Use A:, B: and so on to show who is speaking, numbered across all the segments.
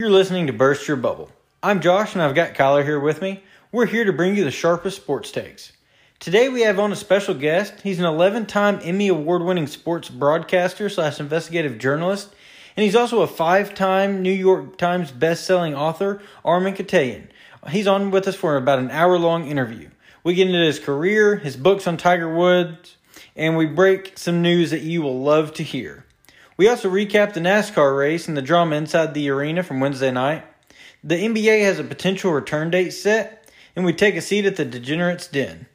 A: You're listening to Burst Your Bubble. I'm Josh and I've got Kyler here with me. We're here to bring you the sharpest sports takes. Today we have on a special guest. He's an 11 time Emmy Award winning sports broadcaster slash investigative journalist, and he's also a five time New York Times best selling author, Armen Keteyian. He's on with us for about an hour long interview. We get into his career, his books on Tiger Woods, and we break some news that you will love to hear. We also recap the NASCAR race and the drama inside the arena from Wednesday night. The NBA has a potential return date set, and we take a seat at the Degenerates Den.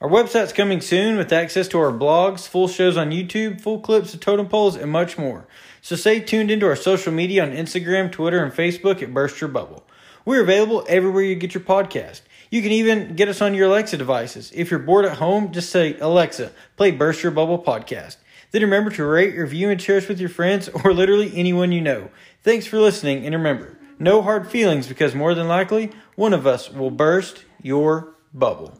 A: Our website's coming soon with access to our blogs, full shows on YouTube, full clips of totem poles, and much more. So stay tuned into our social media on Instagram, Twitter, and Facebook at Burst Your Bubble. We're available everywhere you get your podcast. You can even get us on your Alexa devices. If you're bored at home, just say, Alexa, play Burst Your Bubble podcast. Then remember to rate, review, and share us with your friends or literally anyone you know. Thanks for listening, and remember, no hard feelings because more than likely, one of us will burst your bubble.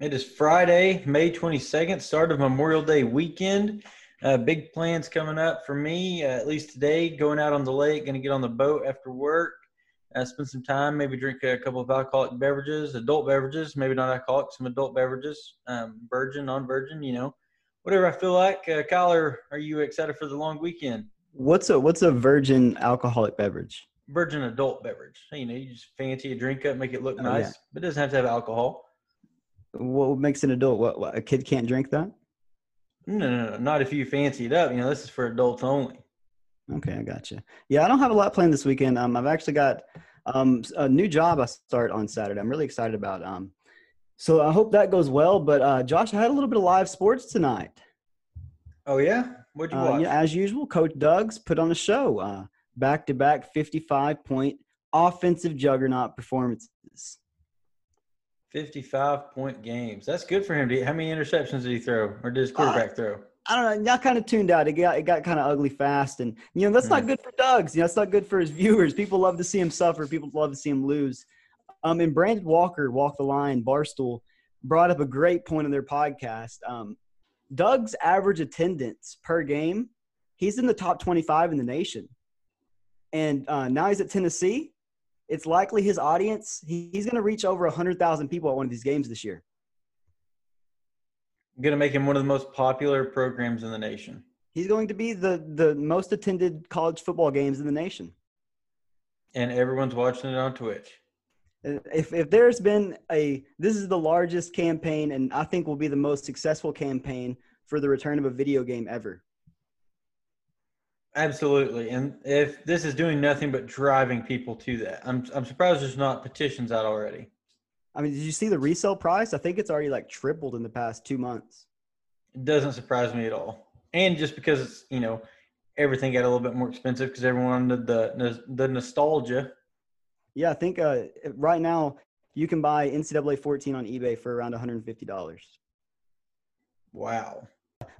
A: It is Friday, May 22nd, start of Memorial Day weekend. Uh, big plans coming up for me, uh, at least today, going out on the lake, going to get on the boat after work, uh, spend some time, maybe drink a couple of alcoholic beverages, adult beverages, maybe not alcoholic, some adult beverages, um, virgin, non-virgin, you know, whatever I feel like. Uh, Kyler, are you excited for the long weekend?
B: What's a what's a virgin alcoholic beverage?
A: Virgin adult beverage. You know, you just fancy a drink up, make it look
B: Oh,
A: nice,
B: yeah.
A: but it doesn't have to have alcohol.
B: What makes an adult? What, what a kid can't drink that?
A: No, no, no, not if you fancy it up. You know, this is for adults only.
B: Okay, I gotcha. Yeah, I don't have a lot planned this weekend. Um, I've actually got um a new job I start on Saturday. I'm really excited about. Um, so I hope that goes well. But uh, Josh, I had a little bit of live sports tonight.
A: Oh yeah, what'd you
B: Uh,
A: watch?
B: yeah, as usual, Coach Doug's put on a show. Uh, back-to-back 55 point offensive juggernaut performances.
A: Fifty-five point games. That's good for him. How many interceptions did he throw, or did
B: Uh,
A: his quarterback throw?
B: I don't know. Y'all kind of tuned out. It got it got kind of ugly fast, and you know that's not
A: Hmm.
B: good for Doug's. You know, it's not good for his viewers. People love to see him suffer. People love to see him lose. Um, and Brandon Walker, Walk the Line, Barstool, brought up a great point in their podcast. Um, Doug's average attendance per game, he's in the top twenty-five in the nation, and uh, now he's at Tennessee. It's likely his audience. He, he's going to reach over hundred thousand people at one of these games this year.
A: Going to make him one of the most popular programs in the nation.
B: He's going to be the the most attended college football games in the nation.
A: and everyone's watching it on Twitch.
B: If if there's been a this is the largest campaign and I think will be the most successful campaign for the return of a video game ever.
A: Absolutely, and if this is doing nothing but driving people to that, I'm I'm surprised there's not petitions out already.
B: I mean, did you see the resale price? I think it's already like tripled in the past 2 months.
A: It doesn't surprise me at all, and just because it's you know everything got a little bit more expensive because everyone wanted the the nostalgia.
B: Yeah, I think uh right now you can buy NCAA 14 on eBay for around $150.
A: Wow,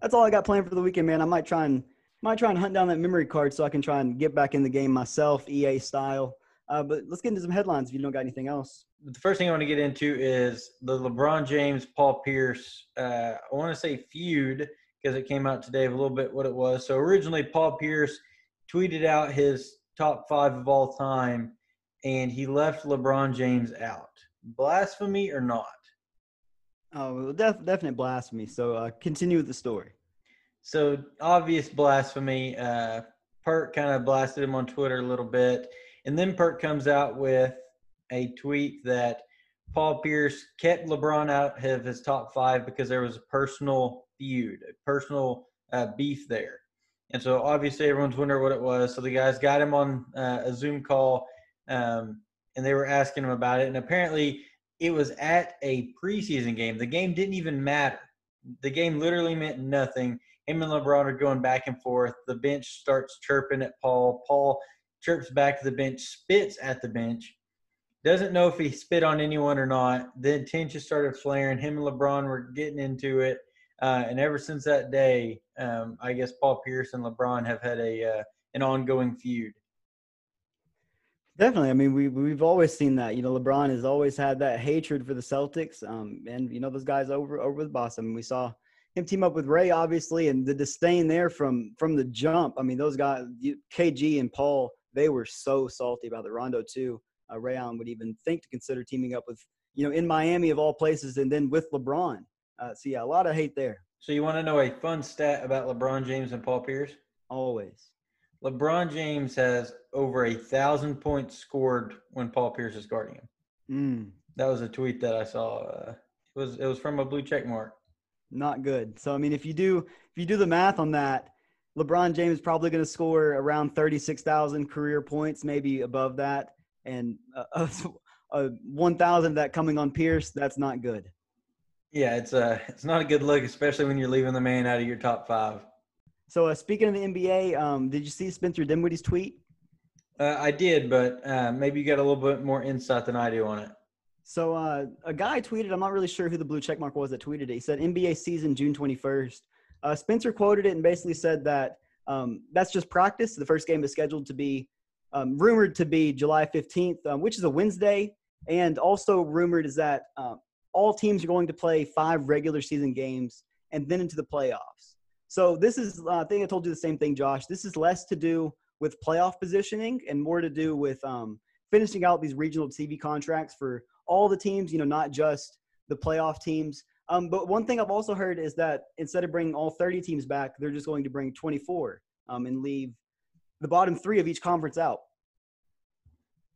B: That's all I got planned for the weekend, man. I might try and might try and hunt down that memory card so I can try and get back in the game myself, EA style. Uh, but let's get into some headlines if you don't got anything else.
A: The first thing I want to get into is the LeBron James Paul Pierce. Uh, I want to say feud because it came out today of a little bit what it was. So originally, Paul Pierce tweeted out his top five of all time, and he left LeBron James out. Blasphemy or not?
B: Oh, def- definite blasphemy. So uh, continue with the story.
A: So obvious blasphemy. Uh, Perk kind of blasted him on Twitter a little bit, and then Perk comes out with a tweet that Paul Pierce kept LeBron out of his top five because there was a personal feud, a personal uh, beef there. And so obviously everyone's wondering what it was. So the guys got him on uh, a Zoom call, um, and they were asking him about it. And apparently it was at a preseason game. The game didn't even matter. The game literally meant nothing him and LeBron are going back and forth. The bench starts chirping at Paul. Paul chirps back to the bench, spits at the bench. Doesn't know if he spit on anyone or not. Then tension started flaring. Him and LeBron were getting into it. Uh, and ever since that day, um, I guess Paul Pierce and LeBron have had a uh, an ongoing feud.
B: Definitely. I mean, we we've always seen that. You know, LeBron has always had that hatred for the Celtics. Um, and you know those guys over over with Boston. I mean, we saw him team up with Ray, obviously, and the disdain there from from the jump. I mean, those guys, KG and Paul, they were so salty about the Rondo too. Uh, Ray Allen would even think to consider teaming up with, you know, in Miami of all places, and then with LeBron. Uh, so yeah, a lot of hate there.
A: So you want to know a fun stat about LeBron James and Paul Pierce?
B: Always.
A: LeBron James has over a thousand points scored when Paul Pierce is guarding him.
B: Mm.
A: That was a tweet that I saw. Uh, it was it was from a blue check mark.
B: Not good. So I mean, if you do if you do the math on that, LeBron James is probably going to score around thirty six thousand career points, maybe above that, and uh, uh, one thousand of that coming on Pierce. That's not good.
A: Yeah, it's a it's not a good look, especially when you're leaving the man out of your top five.
B: So uh, speaking of the NBA, um, did you see Spencer Dinwiddie's tweet?
A: Uh, I did, but uh, maybe you got a little bit more insight than I do on it.
B: So uh, a guy tweeted, I'm not really sure who the blue checkmark was that tweeted it. He said NBA season June 21st. Uh, Spencer quoted it and basically said that um, that's just practice. The first game is scheduled to be um, rumored to be July 15th, um, which is a Wednesday. And also rumored is that uh, all teams are going to play five regular season games and then into the playoffs. So this is, uh, I think I told you the same thing, Josh. This is less to do with playoff positioning and more to do with um, finishing out these regional TV contracts for all the teams, you know, not just the playoff teams. Um, but one thing I've also heard is that instead of bringing all 30 teams back, they're just going to bring 24 um, and leave the bottom three of each conference out.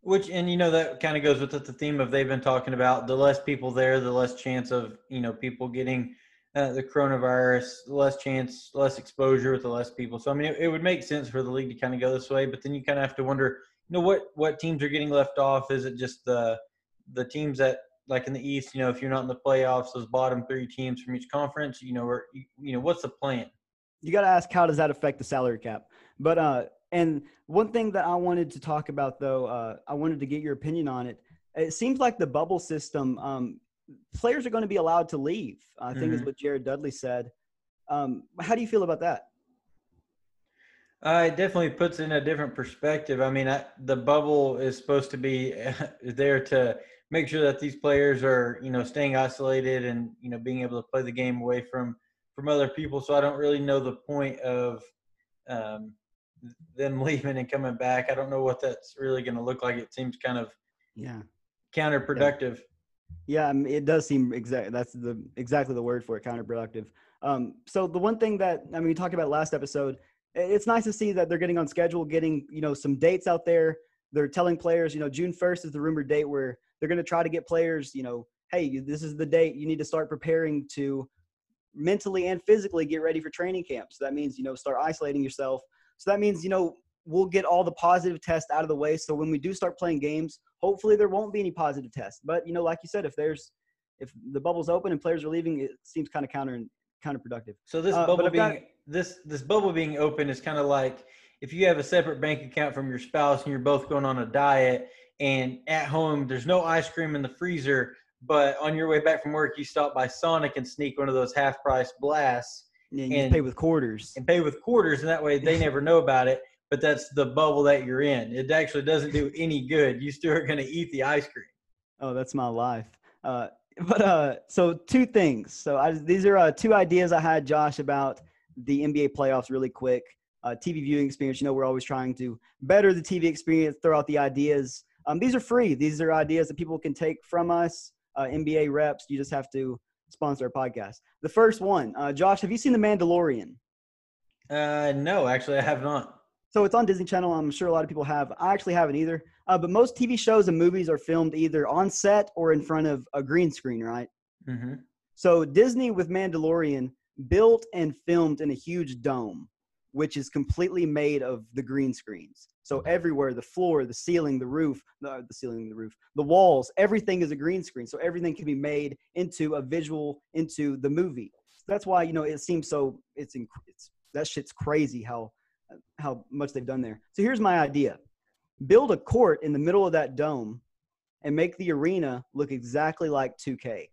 A: Which and you know that kind of goes with the theme of they've been talking about the less people there, the less chance of you know people getting uh, the coronavirus, less chance, less exposure with the less people. So I mean, it, it would make sense for the league to kind of go this way, but then you kind of have to wonder, you know, what what teams are getting left off? Is it just the the teams that like in the East, you know, if you're not in the playoffs, those bottom three teams from each conference, you know, or you know, what's the plan?
B: You got to ask how does that affect the salary cap? But uh, and one thing that I wanted to talk about though, uh, I wanted to get your opinion on it. It seems like the bubble system, um, players are going to be allowed to leave. I think mm-hmm. is what Jared Dudley said. Um, how do you feel about that?
A: Uh, it definitely puts in a different perspective. I mean, I, the bubble is supposed to be there to make sure that these players are, you know, staying isolated and you know being able to play the game away from from other people. So I don't really know the point of um, them leaving and coming back. I don't know what that's really going to look like. It seems kind of
B: yeah
A: counterproductive.
B: Yeah, yeah I mean, it does seem exact. That's the exactly the word for it, counterproductive. Um, so the one thing that I mean, we talked about last episode it's nice to see that they're getting on schedule, getting you know some dates out there. They're telling players, you know, June first is the rumored date where they're going to try to get players, you know, hey, this is the date you need to start preparing to mentally and physically get ready for training camp. So that means you know start isolating yourself. So that means you know we'll get all the positive tests out of the way. So when we do start playing games, hopefully there won't be any positive tests. But you know, like you said, if there's if the bubble's open and players are leaving, it seems kind of counter and counterproductive.
A: So this uh, bubble being got, this this bubble being open is kind of like if you have a separate bank account from your spouse and you're both going on a diet and at home there's no ice cream in the freezer, but on your way back from work you stop by Sonic and sneak one of those half price blasts.
B: And, and pay with quarters.
A: And pay with quarters, and that way they never know about it. But that's the bubble that you're in. It actually doesn't do any good. You still are going to eat the ice cream.
B: Oh, that's my life. Uh, but uh, so two things. So I, these are uh, two ideas I had, Josh, about the NBA playoffs really quick. Uh, TV viewing experience. You know, we're always trying to better the TV experience, throw out the ideas. Um, these are free. These are ideas that people can take from us, uh, NBA reps. You just have to sponsor our podcast. The first one, uh, Josh, have you seen The Mandalorian?
A: Uh, no, actually, I have not.
B: So it's on Disney Channel. I'm sure a lot of people have. I actually haven't either. Uh, but most TV shows and movies are filmed either on set or in front of a green screen, right?
A: Mm-hmm.
B: So Disney with Mandalorian built and filmed in a huge dome, which is completely made of the green screens. So mm-hmm. everywhere, the floor, the ceiling, the roof, the, the ceiling, the roof, the walls, everything is a green screen. So everything can be made into a visual, into the movie. So that's why you know it seems so. It's, it's that shit's crazy how how much they've done there. So here's my idea: build a court in the middle of that dome, and make the arena look exactly like 2K.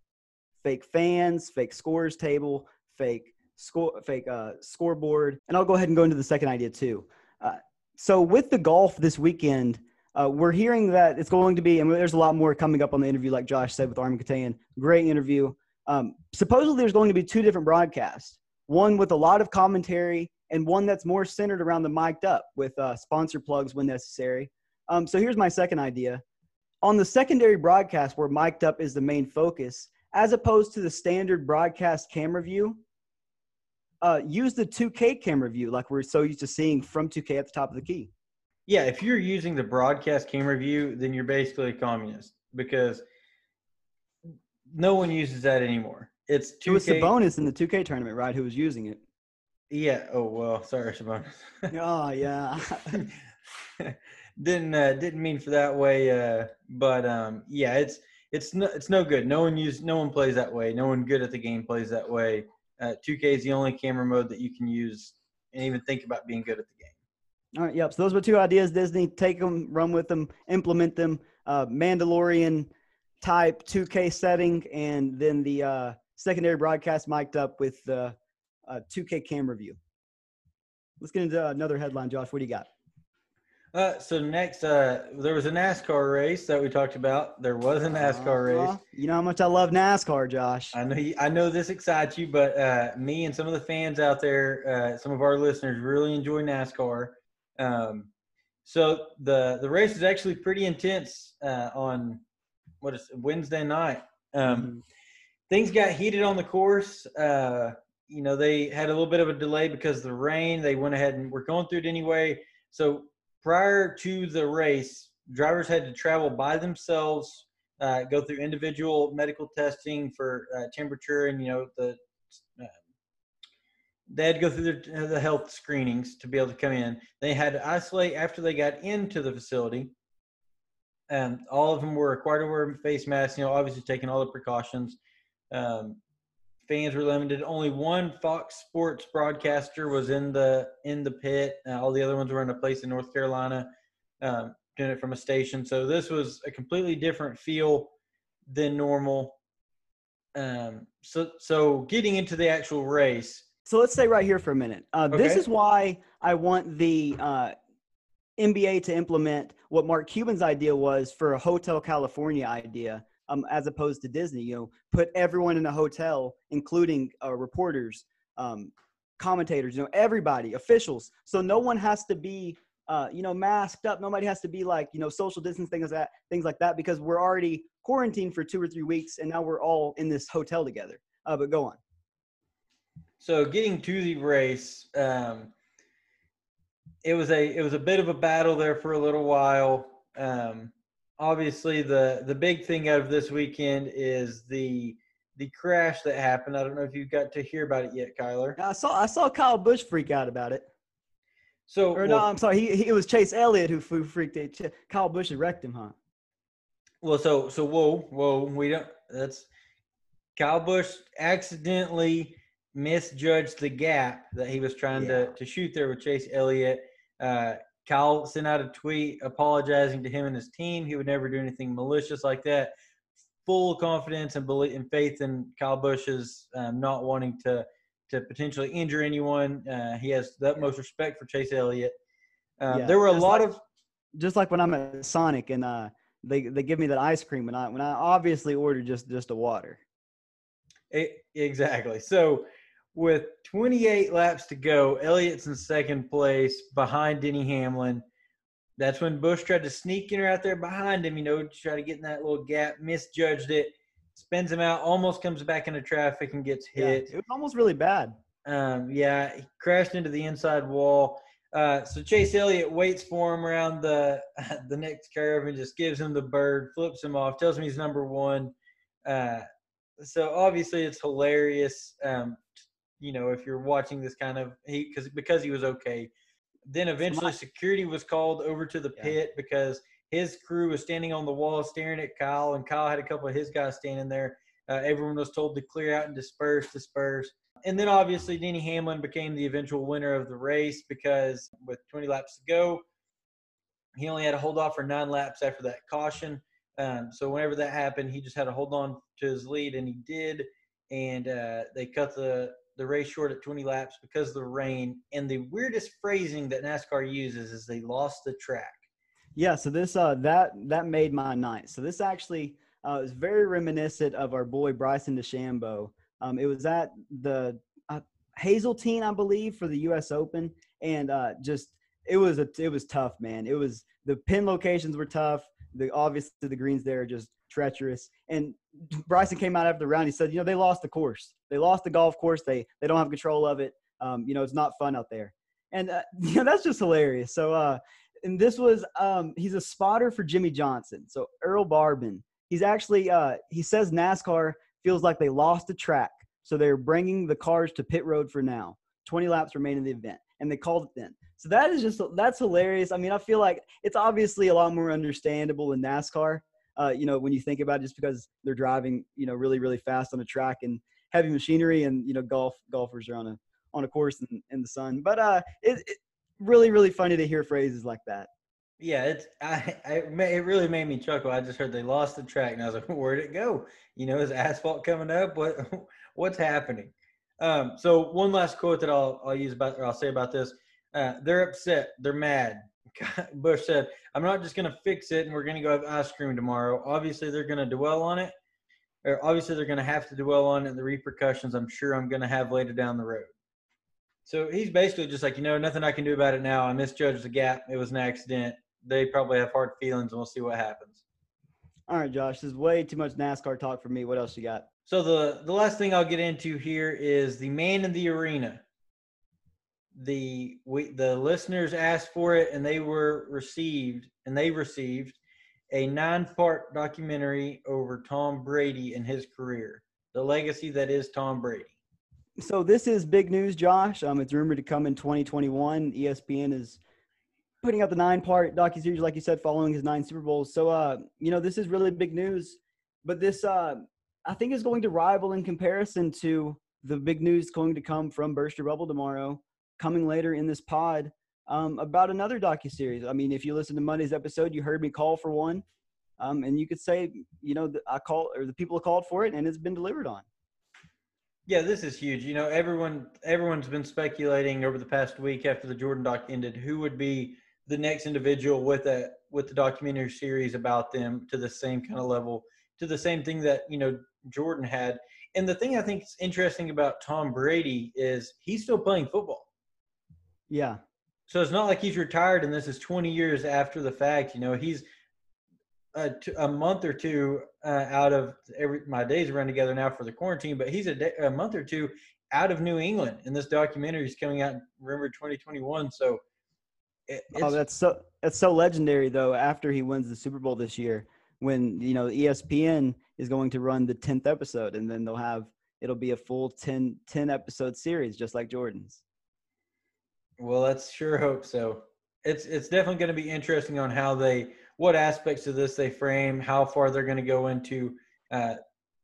B: Fake fans, fake scores table, fake score, fake uh, scoreboard. And I'll go ahead and go into the second idea too. Uh, so with the golf this weekend, uh, we're hearing that it's going to be, and there's a lot more coming up on the interview, like Josh said with Armen Keteyian. Great interview. Um, supposedly, there's going to be two different broadcasts one with a lot of commentary and one that's more centered around the mic'd up with uh, sponsor plugs when necessary. Um, so here's my second idea. On the secondary broadcast, where mic'd up is the main focus, as opposed to the standard broadcast camera view, uh, use the 2K camera view like we're so used to seeing from 2K at the top of the key.
A: Yeah, if you're using the broadcast camera view, then you're basically a communist because no one uses that anymore. It's 2K.
B: It was Sabonis in the 2K tournament, right? Who was using it?
A: Yeah. Oh well, sorry, Sabonis.
B: oh yeah.
A: didn't uh, didn't mean for that way, uh, but um, yeah, it's it's no it's no good. No one use no one plays that way. No one good at the game plays that way. Uh, 2K is the only camera mode that you can use and even think about being good at the game.
B: All right. Yep. So those were two ideas. Disney take them, run with them, implement them. Uh, Mandalorian type 2K setting, and then the uh, secondary broadcast mic'd up with the uh, 2K camera view. Let's get into another headline, Josh. What do you got?
A: Uh, so next, uh, there was a NASCAR race that we talked about. There was a NASCAR uh, race.
B: You know how much I love NASCAR, Josh.
A: I know. You, I know this excites you, but uh, me and some of the fans out there, uh, some of our listeners, really enjoy NASCAR. Um, so the the race is actually pretty intense uh, on what is Wednesday night. Um, mm-hmm. Things got heated on the course. you know, they had a little bit of a delay because of the rain. They went ahead and were going through it anyway. So prior to the race, drivers had to travel by themselves, uh, go through individual medical testing for uh, temperature and you know the. Uh, they had to go through the, the health screenings to be able to come in. They had to isolate after they got into the facility. And all of them were required to wear face masks. You know, obviously taking all the precautions. Um, fans were limited. Only one Fox Sports broadcaster was in the in the pit. Uh, all the other ones were in a place in North Carolina, um, doing it from a station. So this was a completely different feel than normal. Um, so so getting into the actual race.
B: So let's stay right here for a minute. Uh, okay. This is why I want the uh, NBA to implement what Mark Cuban's idea was for a Hotel California idea um, as opposed to Disney. You know, put everyone in a hotel, including uh, reporters, um, commentators, you know, everybody, officials. So no one has to be, uh, you know, masked up. Nobody has to be like, you know, social distance things like that, things like that, because we're already quarantined for two or three weeks, and now we're all in this hotel together. Uh, but go on.
A: So getting to the race, um, it was a it was a bit of a battle there for a little while. Um, obviously the the big thing out of this weekend is the the crash that happened. I don't know if you got to hear about it yet, Kyler.
B: I saw I saw Kyle Busch freak out about it.
A: So
B: or well, no, I'm sorry. He, he, it was Chase Elliott who freaked it. Kyle Busch had wrecked him, huh?
A: Well, so so whoa whoa we don't. That's Kyle Busch accidentally misjudged the gap that he was trying yeah. to to shoot there with Chase Elliott. Uh, Kyle sent out a tweet apologizing to him and his team. He would never do anything malicious like that. Full confidence and belief and faith in Kyle Busch's um, not wanting to to potentially injure anyone. Uh, he has the utmost respect for Chase Elliott. Um, yeah, there were a lot
B: like,
A: of
B: just like when I'm at Sonic and uh, they they give me that ice cream and I when I obviously ordered just just a water.
A: It, exactly. So with 28 laps to go, Elliott's in second place behind Denny Hamlin. That's when Busch tried to sneak in out there behind him, you know, to try to get in that little gap, misjudged it, spins him out, almost comes back into traffic and gets hit.
B: Yeah, it was almost really bad.
A: Um, yeah, he crashed into the inside wall. Uh, so Chase Elliott waits for him around the the next curve and just gives him the bird, flips him off, tells him he's number one. Uh, so obviously it's hilarious. Um, you know, if you're watching this kind of he because because he was okay. Then eventually security was called over to the pit because his crew was standing on the wall staring at Kyle, and Kyle had a couple of his guys standing there. Uh, everyone was told to clear out and disperse, disperse. And then obviously Denny Hamlin became the eventual winner of the race because with 20 laps to go, he only had to hold off for nine laps after that caution. Um, so whenever that happened, he just had to hold on to his lead, and he did. And uh, they cut the the race short at 20 laps because of the rain. And the weirdest phrasing that NASCAR uses is they lost the track.
B: Yeah, so this uh that that made my night. So this actually Uh, was very reminiscent of our boy Bryson DeChambeau. Um, it was at the uh, Hazeltine, I believe, for the U.S. Open, and uh, just it was a it was tough, man. It was the pin locations were tough. The obviously the greens there are just treacherous. And Bryson came out after the round. He said, you know, they lost the course. They lost the golf course. They they don't have control of it. Um, you know, it's not fun out there. And uh, you know, that's just hilarious. So uh, and this was um, he's a spotter for Jimmie Johnson. So Earl Barban. He's actually uh, he says NASCAR feels like they lost the track, so they're bringing the cars to pit road for now. 20 laps remain in the event, and they called it then. So that is just that's hilarious. I mean, I feel like it's obviously a lot more understandable in NASCAR. Uh, you know, when you think about it, just because they're driving, you know, really really fast on a track and heavy machinery, and you know, golf golfers are on a on a course in, in the sun. But uh, it, it really really funny to hear phrases like that.
A: Yeah, it's I, I it really made me chuckle. I just heard they lost the track, and I was like, "Where'd it go? You know, is asphalt coming up? What what's happening?" Um, so one last quote that I'll I'll use about or I'll say about this: uh, they're upset, they're mad. Busch said, "I'm not just going to fix it, and we're going to go have ice cream tomorrow. Obviously, they're going to dwell on it, or obviously they're going to have to dwell on it. And the repercussions, I'm sure, I'm going to have later down the road." So he's basically just like, you know, nothing I can do about it now. I misjudged the gap. It was an accident they probably have hard feelings, and we'll see what happens.
B: All right, Josh. This is way too much NASCAR talk for me. What else you got?
A: So the the last thing I'll get into here is the man in the arena. The we the listeners asked for it, and they were received, and they received a nine-part documentary over Tom Brady and his career, the legacy that is Tom Brady.
B: So this is big news, Josh. Um, it's rumored to come in 2021. ESPN is putting out the nine part docu series, like you said, following his nine Super Bowls. So, uh, you know, this is really big news. But this, uh, I think, is going to rival in comparison to the big news going to come from Burst Your Bubble tomorrow, coming later in this pod um, about another docu series. I mean, if you listen to Monday's episode, you heard me call for one, um, and you could say, you know, I call or the people called for it, and it's been delivered on.
A: Yeah, this is huge. You know, everyone everyone's been speculating over the past week after the Jordan doc ended who would be the next individual with a with the documentary series about them to the same kind of level to the same thing that you know Jordan had. And the thing I think is interesting about Tom Brady is he's still playing football.
B: Yeah.
A: So it's not like he's retired and this is 20 years after the fact. You know, he's a, a month or two uh, out of every my days run together now for the quarantine, but he's a, day, a month or two out of New England, and this documentary is coming out in November 2021. So it's
B: oh, that's so that's so legendary though. After he wins the Super Bowl this year, when you know ESPN is going to run the tenth episode, and then they'll have it'll be a full 10, 10 episode series, just like Jordan's.
A: Well, let's sure hope so. It's it's definitely going to be interesting on how they what aspects of this they frame, how far they're going to go into, uh,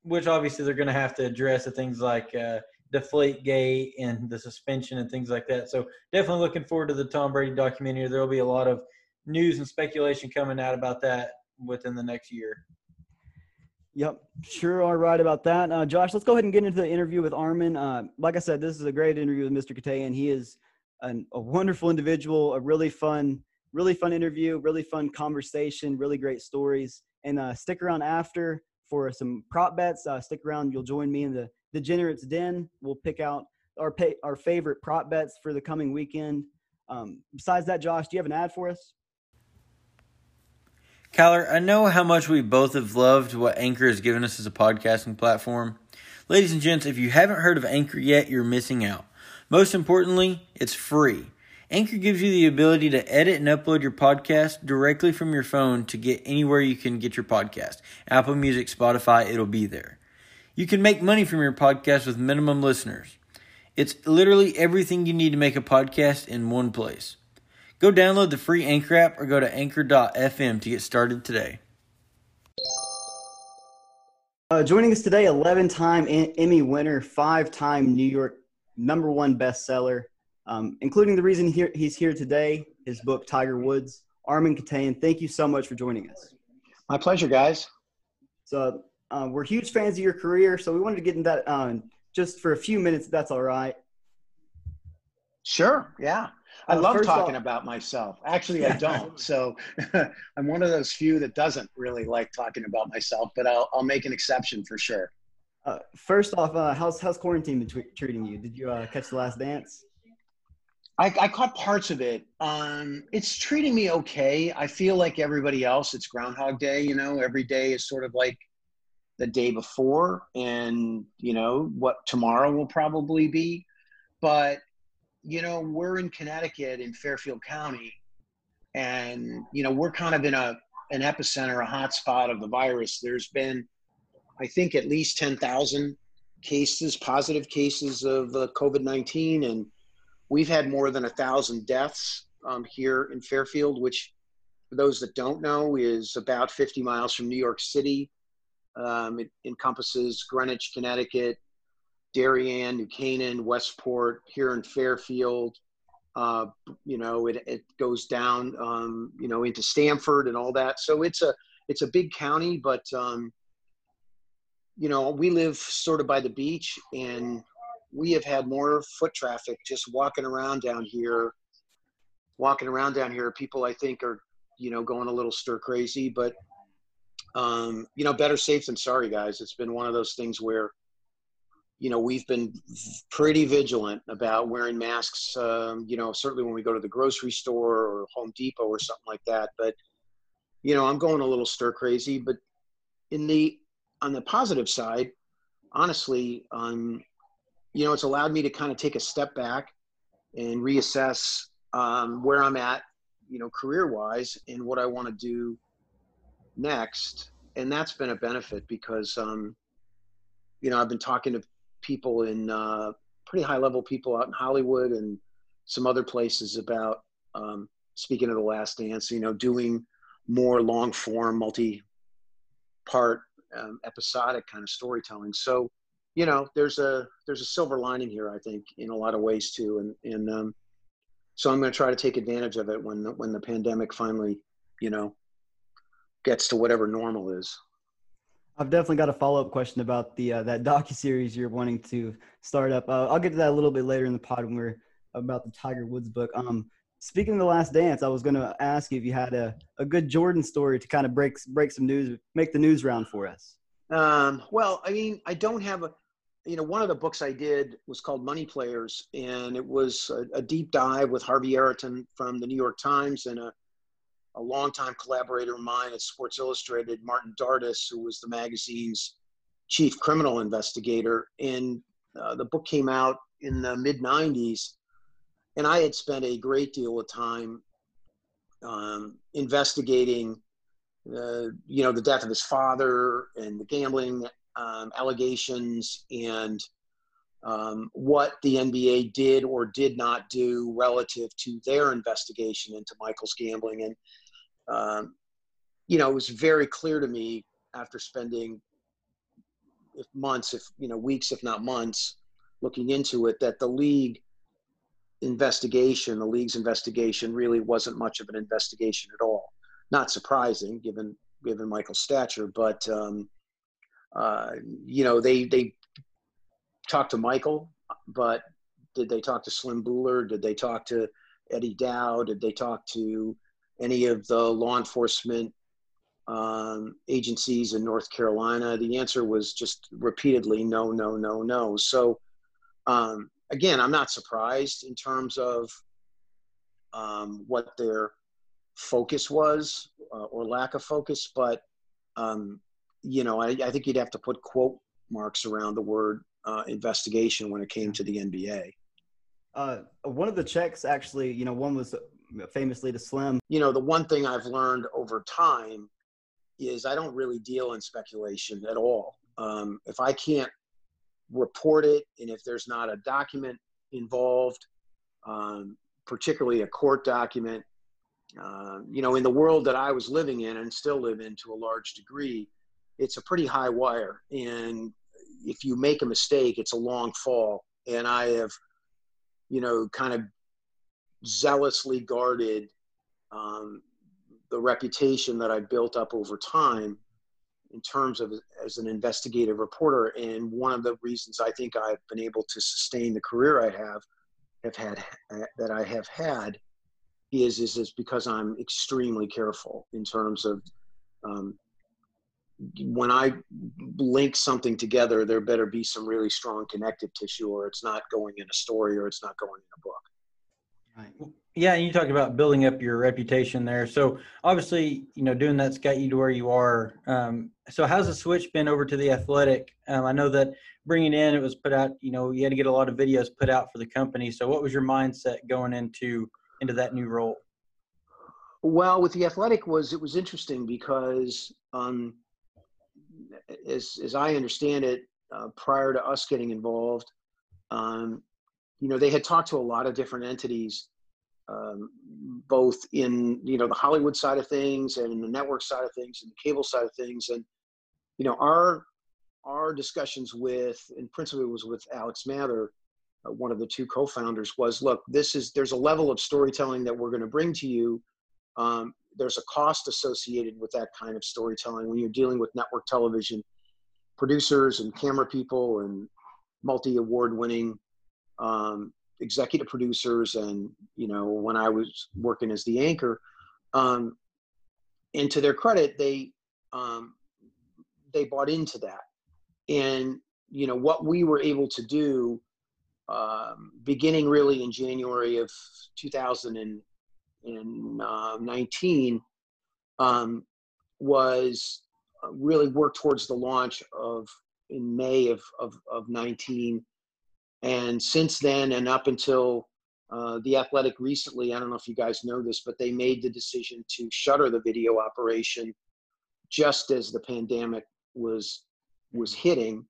A: which obviously they're going to have to address the things like uh, deflate gate and the suspension and things like that. So definitely looking forward to the Tom Brady documentary. There will be a lot of news and speculation coming out about that within the next year.
B: Yep, sure are right about that. Uh, Josh, let's go ahead and get into the interview with Armen. Uh, like I said, this is a great interview with Mr. Keteyian. He is an, a wonderful individual, a really fun, really fun interview, really fun conversation, really great stories. And uh, stick around after for some prop bets. Uh, stick around. You'll join me in the Degenerates Den. We'll pick out our pay, our favorite prop bets for the coming weekend. Um, besides that, Josh, do you have an ad for us?
A: Kyler, I know how much we both have loved what Anchor has given us as a podcasting platform. Ladies and gents, if you haven't heard of Anchor yet, you're missing out. Most importantly, it's free. Anchor gives you the ability to edit and upload your podcast directly from your phone to get anywhere you can get your podcast. Apple Music, Spotify, it'll be there. You can make money from your podcast with minimum listeners. It's literally everything you need to make a podcast in one place. Go download the free Anchor app or go to anchor.fm to get started today.
B: Uh, joining us today, 11 time Emmy winner, five time New York number one bestseller, um, including the reason he, he's here today, his book, Tiger Woods. Armen Keteyian, thank you so much for joining us.
C: My pleasure, guys.
B: So, um, we're huge fans of your career, so we wanted to get into that um, just for a few minutes. That's all right.
C: Sure. Yeah. I uh, love talking off, about myself. Actually, I don't. so I'm one of those few that doesn't really like talking about myself, but I'll, I'll make an exception for sure.
B: Uh, first off, uh, how's, how's quarantine treating you? Did you uh, catch the last dance?
C: I, I caught parts of it. Um, it's treating me okay. I feel like everybody else, it's Groundhog Day. You know, every day is sort of like the day before, and you know what tomorrow will probably be. But you know, we're in Connecticut in Fairfield County, and you know we're kind of in a an epicenter, a hotspot of the virus. There's been, I think, at least ten thousand cases, positive cases of uh, COVID nineteen, and We've had more than a thousand deaths um, here in Fairfield, which, for those that don't know, is about 50 miles from New York City. Um, it encompasses Greenwich, Connecticut, Darien, New Canaan, Westport, here in Fairfield. Uh, you know, it, it goes down, um, you know, into Stamford and all that. So it's a it's a big county, but um, you know, we live sort of by the beach, and we have had more foot traffic just walking around down here walking around down here. People i think are you know going a little stir crazy but um you know better safe than sorry guys. It's been one of those things where you know we've been pretty vigilant about wearing masks um, you know certainly when we go to the grocery store or home depot or something like that but you know i'm going a little stir crazy but in the on the positive side honestly um you know, it's allowed me to kind of take a step back and reassess um, where I'm at, you know, career wise and what I want to do next. And that's been a benefit because, um, you know, I've been talking to people in uh, pretty high level people out in Hollywood and some other places about, um, speaking of the last dance, you know, doing more long form, multi part, um, episodic kind of storytelling. So, you know, there's a there's a silver lining here, I think, in a lot of ways too, and and um, so I'm going to try to take advantage of it when the, when the pandemic finally, you know, gets to whatever normal is.
B: I've definitely got a follow up question about the uh, that docu series you're wanting to start up. Uh, I'll get to that a little bit later in the pod when we're about the Tiger Woods book. Um, speaking of the Last Dance, I was going to ask you if you had a, a good Jordan story to kind of break break some news, make the news round for us.
C: Um, well, I mean, I don't have a you know, one of the books I did was called Money Players, and it was a, a deep dive with Harvey Araton from the New York Times and a, a longtime collaborator of mine at Sports Illustrated, Martin Dardis, who was the magazine's chief criminal investigator. And uh, the book came out in the mid 90s, and I had spent a great deal of time um, investigating, uh, you know, the death of his father and the gambling um, allegations and um, what the NBA did or did not do relative to their investigation into Michael's gambling. And, um, you know, it was very clear to me after spending months, if, you know, weeks, if not months, looking into it, that the league investigation, the league's investigation really wasn't much of an investigation at all. Not surprising given, given Michael's stature, but, um, uh, you know, they they talked to Michael, but did they talk to Slim Bouler? Did they talk to Eddie Dow? Did they talk to any of the law enforcement um, agencies in North Carolina? The answer was just repeatedly no, no, no, no. So um, again, I'm not surprised in terms of um, what their focus was uh, or lack of focus, but um, you know, I, I think you'd have to put quote marks around the word uh, investigation when it came to the NBA.
B: Uh, one of the checks, actually, you know, one was famously to Slim.
C: You know, the one thing I've learned over time is I don't really deal in speculation at all. Um, if I can't report it, and if there's not a document involved, um, particularly a court document, uh, you know, in the world that I was living in and still live in to a large degree, it's a pretty high wire. And if you make a mistake, it's a long fall. And I have, you know, kind of zealously guarded um, the reputation that I built up over time in terms of as an investigative reporter. And one of the reasons I think I've been able to sustain the career I have have had that I have had is is is because I'm extremely careful in terms of um, when I link something together, there better be some really strong connective tissue, or it's not going in a story, or it's not going in a book.
A: Right. Yeah, and you talked about building up your reputation there. So obviously, you know, doing that's got you to where you are. Um, so how's the switch been over to the athletic? Um, I know that bringing in it was put out. You know, you had to get a lot of videos put out for the company. So what was your mindset going into into that new role?
C: Well, with the athletic was it was interesting because um, as as I understand it, uh, prior to us getting involved, um, you know, they had talked to a lot of different entities, um, both in you know the Hollywood side of things and the network side of things and the cable side of things, and you know our our discussions with and principally was with Alex Mather, uh, one of the two co-founders, was look, this is there's a level of storytelling that we're going to bring to you. Um, there's a cost associated with that kind of storytelling when you're dealing with network television producers and camera people and multi award winning um, executive producers and you know when i was working as the anchor um, and to their credit they um, they bought into that and you know what we were able to do um, beginning really in january of 2019 uh, um, was uh, really work towards the launch of in May of, of, of 19. And since then, and up until uh, the Athletic recently, I don't know if you guys know this, but they made the decision to shutter the video operation just as the pandemic was was hitting.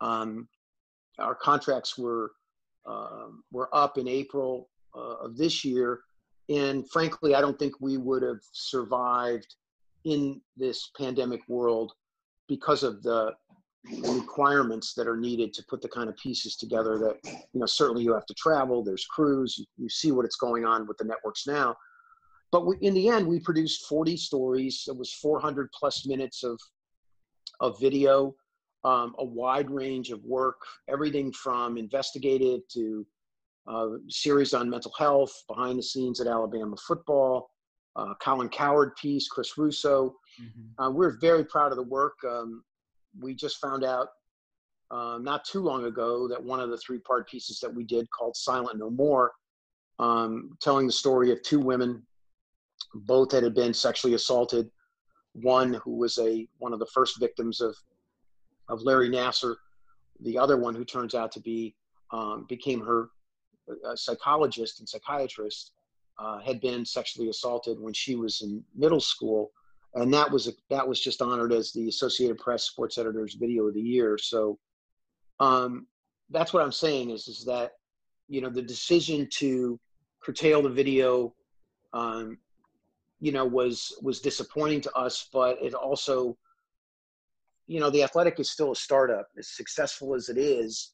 C: Um, our contracts were uh, were up in April uh, of this year, and frankly, I don't think we would have survived in this pandemic world because of the requirements that are needed to put the kind of pieces together that you know certainly you have to travel there's crews you, you see what it's going on with the networks now but we, in the end we produced 40 stories it was 400 plus minutes of of video um, a wide range of work everything from investigative to uh, series on mental health behind the scenes at alabama football uh, Colin Cowherd piece, Chris Russo. Mm-hmm. Uh, we're very proud of the work. Um, we just found out uh, not too long ago that one of the three part pieces that we did called Silent No More, um, telling the story of two women, both that had been sexually assaulted. One who was a one of the first victims of of Larry Nassar, the other one who turns out to be um, became her uh, psychologist and psychiatrist uh, had been sexually assaulted when she was in middle school, and that was a, that was just honored as the Associated Press Sports Editors Video of the Year. So um, that's what I'm saying is is that you know the decision to curtail the video, um, you know, was was disappointing to us, but it also you know the athletic is still a startup as successful as it is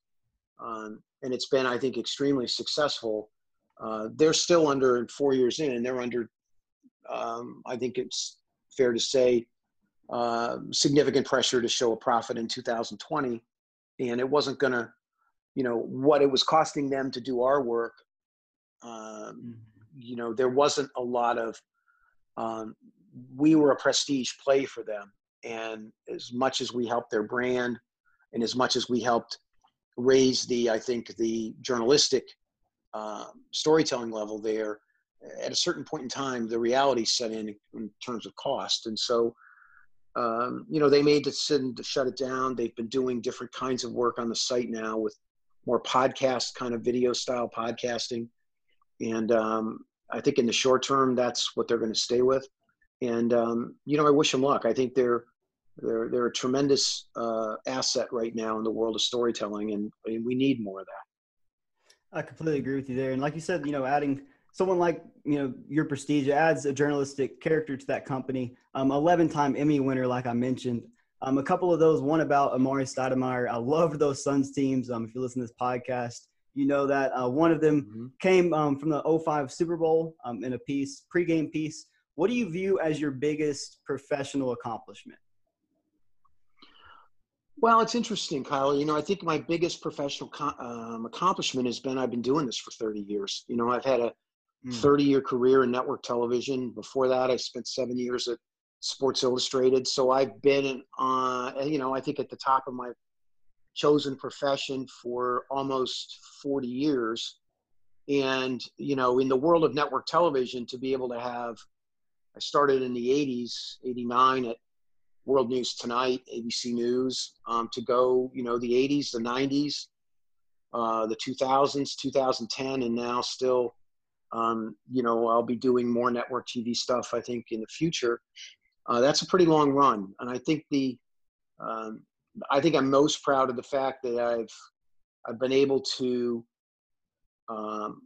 C: um, and it's been i think extremely successful uh, they're still under four years in, and they're under. Um, I think it's fair to say uh, significant pressure to show a profit in 2020, and it wasn't going to, you know, what it was costing them to do our work. Um, mm-hmm. you know, there wasn't a lot of. Um, we were a prestige play for them, and as much as we helped their brand, and as much as we helped raise the, I think the journalistic um, storytelling level there, at a certain point in time, the reality set in in terms of cost. And so, um, you know, they made the decision to shut it down. They've been doing different kinds of work on the site now with more podcast kind of video style podcasting. And um, I think in the short term, that's what they're going to stay with. And um, you know, I wish them luck. I think they're they're they're a tremendous uh, asset right now in the world of storytelling, and, and we need more of that.
B: I completely agree with you there. And like you said, you know, adding someone like you know your prestige adds a journalistic character to that company. Um, 11-time Emmy winner, like I mentioned. Um, a couple of those. One about Amar'e Stoudemire. I love those Suns teams. Um, if you listen to this podcast, you know that uh, one of them mm-hmm. came um, from the 05 Super Bowl um, in a piece, pregame piece. What do you view as your biggest professional accomplishment?
C: Well, it's interesting, Kyle. You know, I think my biggest professional um, accomplishment has been I've been doing this for 30 years. You know, I've had a mm. 30 year career in network television. Before that, I spent seven years at Sports Illustrated. So I've been, uh, you know, I think at the top of my chosen profession for almost 40 years. And, you know, in the world of network television, to be able to have, I started in the 80s, 89 at World News Tonight, ABC News, um, to go, you know, the 80s, the 90s, uh, the 2000s, 2010, and now still, um, you know, I'll be doing more network TV stuff, I think, in the future. Uh, that's a pretty long run. And I think the, um, I think I'm most proud of the fact that I've, I've been able to, um,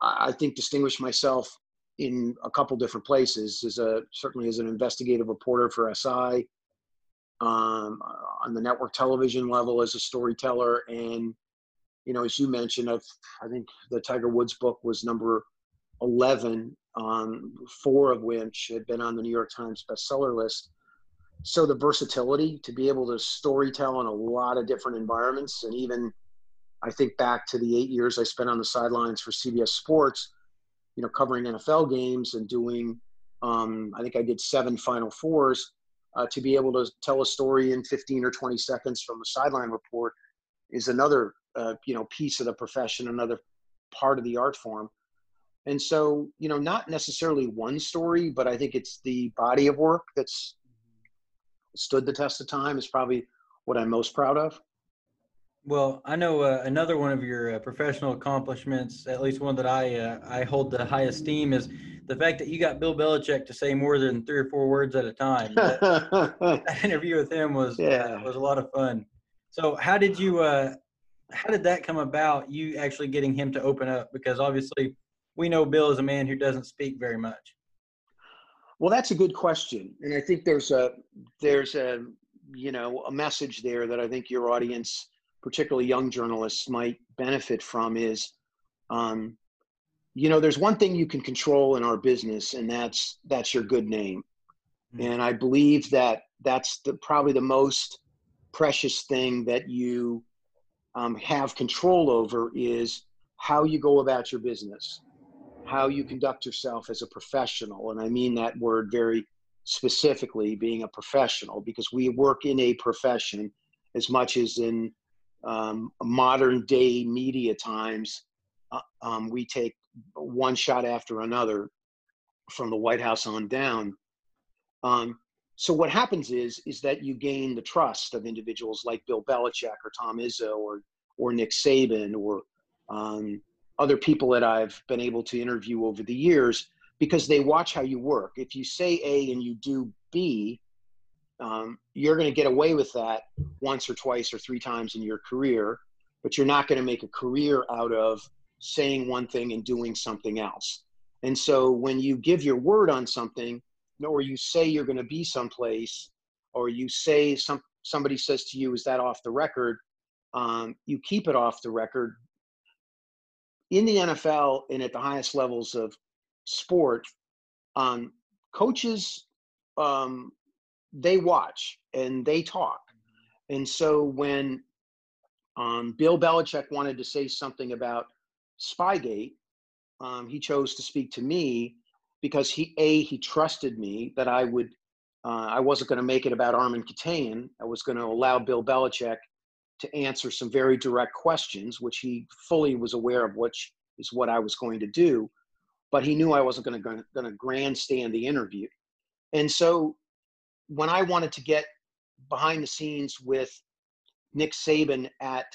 C: I think, distinguish myself in a couple different places as a certainly as an investigative reporter for SI, um, on the network television level as a storyteller. And, you know, as you mentioned, I've, I think the Tiger Woods book was number 11, um, four of which had been on the New York Times bestseller list. So the versatility to be able to storytell in a lot of different environments, and even I think back to the eight years I spent on the sidelines for CBS Sports, you know, covering NFL games and doing, um, I think I did seven Final Fours uh, to be able to tell a story in 15 or 20 seconds from a sideline report is another uh, you know piece of the profession another part of the art form. And so you know not necessarily one story but i think it's the body of work that's stood the test of time is probably what i'm most proud of
A: well, I know uh, another one of your uh, professional accomplishments, at least one that I uh, I hold the highest esteem, is the fact that you got Bill Belichick to say more than three or four words at a time. That, that interview with him was uh, yeah. was a lot of fun. So, how did you uh, how did that come about? You actually getting him to open up because obviously we know Bill is a man who doesn't speak very much.
C: Well, that's a good question, and I think there's a there's a you know a message there that I think your audience particularly young journalists might benefit from is um, you know there's one thing you can control in our business and that's that's your good name mm-hmm. and i believe that that's the probably the most precious thing that you um, have control over is how you go about your business how you conduct yourself as a professional and i mean that word very specifically being a professional because we work in a profession as much as in um, modern day media times, uh, um, we take one shot after another from the White House on down. Um, so what happens is is that you gain the trust of individuals like Bill Belichick or Tom Izzo or or Nick Saban or um, other people that I've been able to interview over the years because they watch how you work. If you say A and you do B, um, you're going to get away with that once or twice or three times in your career, but you're not going to make a career out of saying one thing and doing something else. And so when you give your word on something, or you say you're going to be someplace, or you say some somebody says to you, "Is that off the record?" Um, you keep it off the record. In the NFL and at the highest levels of sport, um, coaches um, they watch and they talk. And so when um, Bill Belichick wanted to say something about Spygate, um, he chose to speak to me because he a he trusted me that I would uh, I wasn't going to make it about Armen-Keteyian. I was going to allow Bill Belichick to answer some very direct questions, which he fully was aware of, which is what I was going to do. But he knew I wasn't going to going to grandstand the interview, and so when I wanted to get behind the scenes with Nick Saban at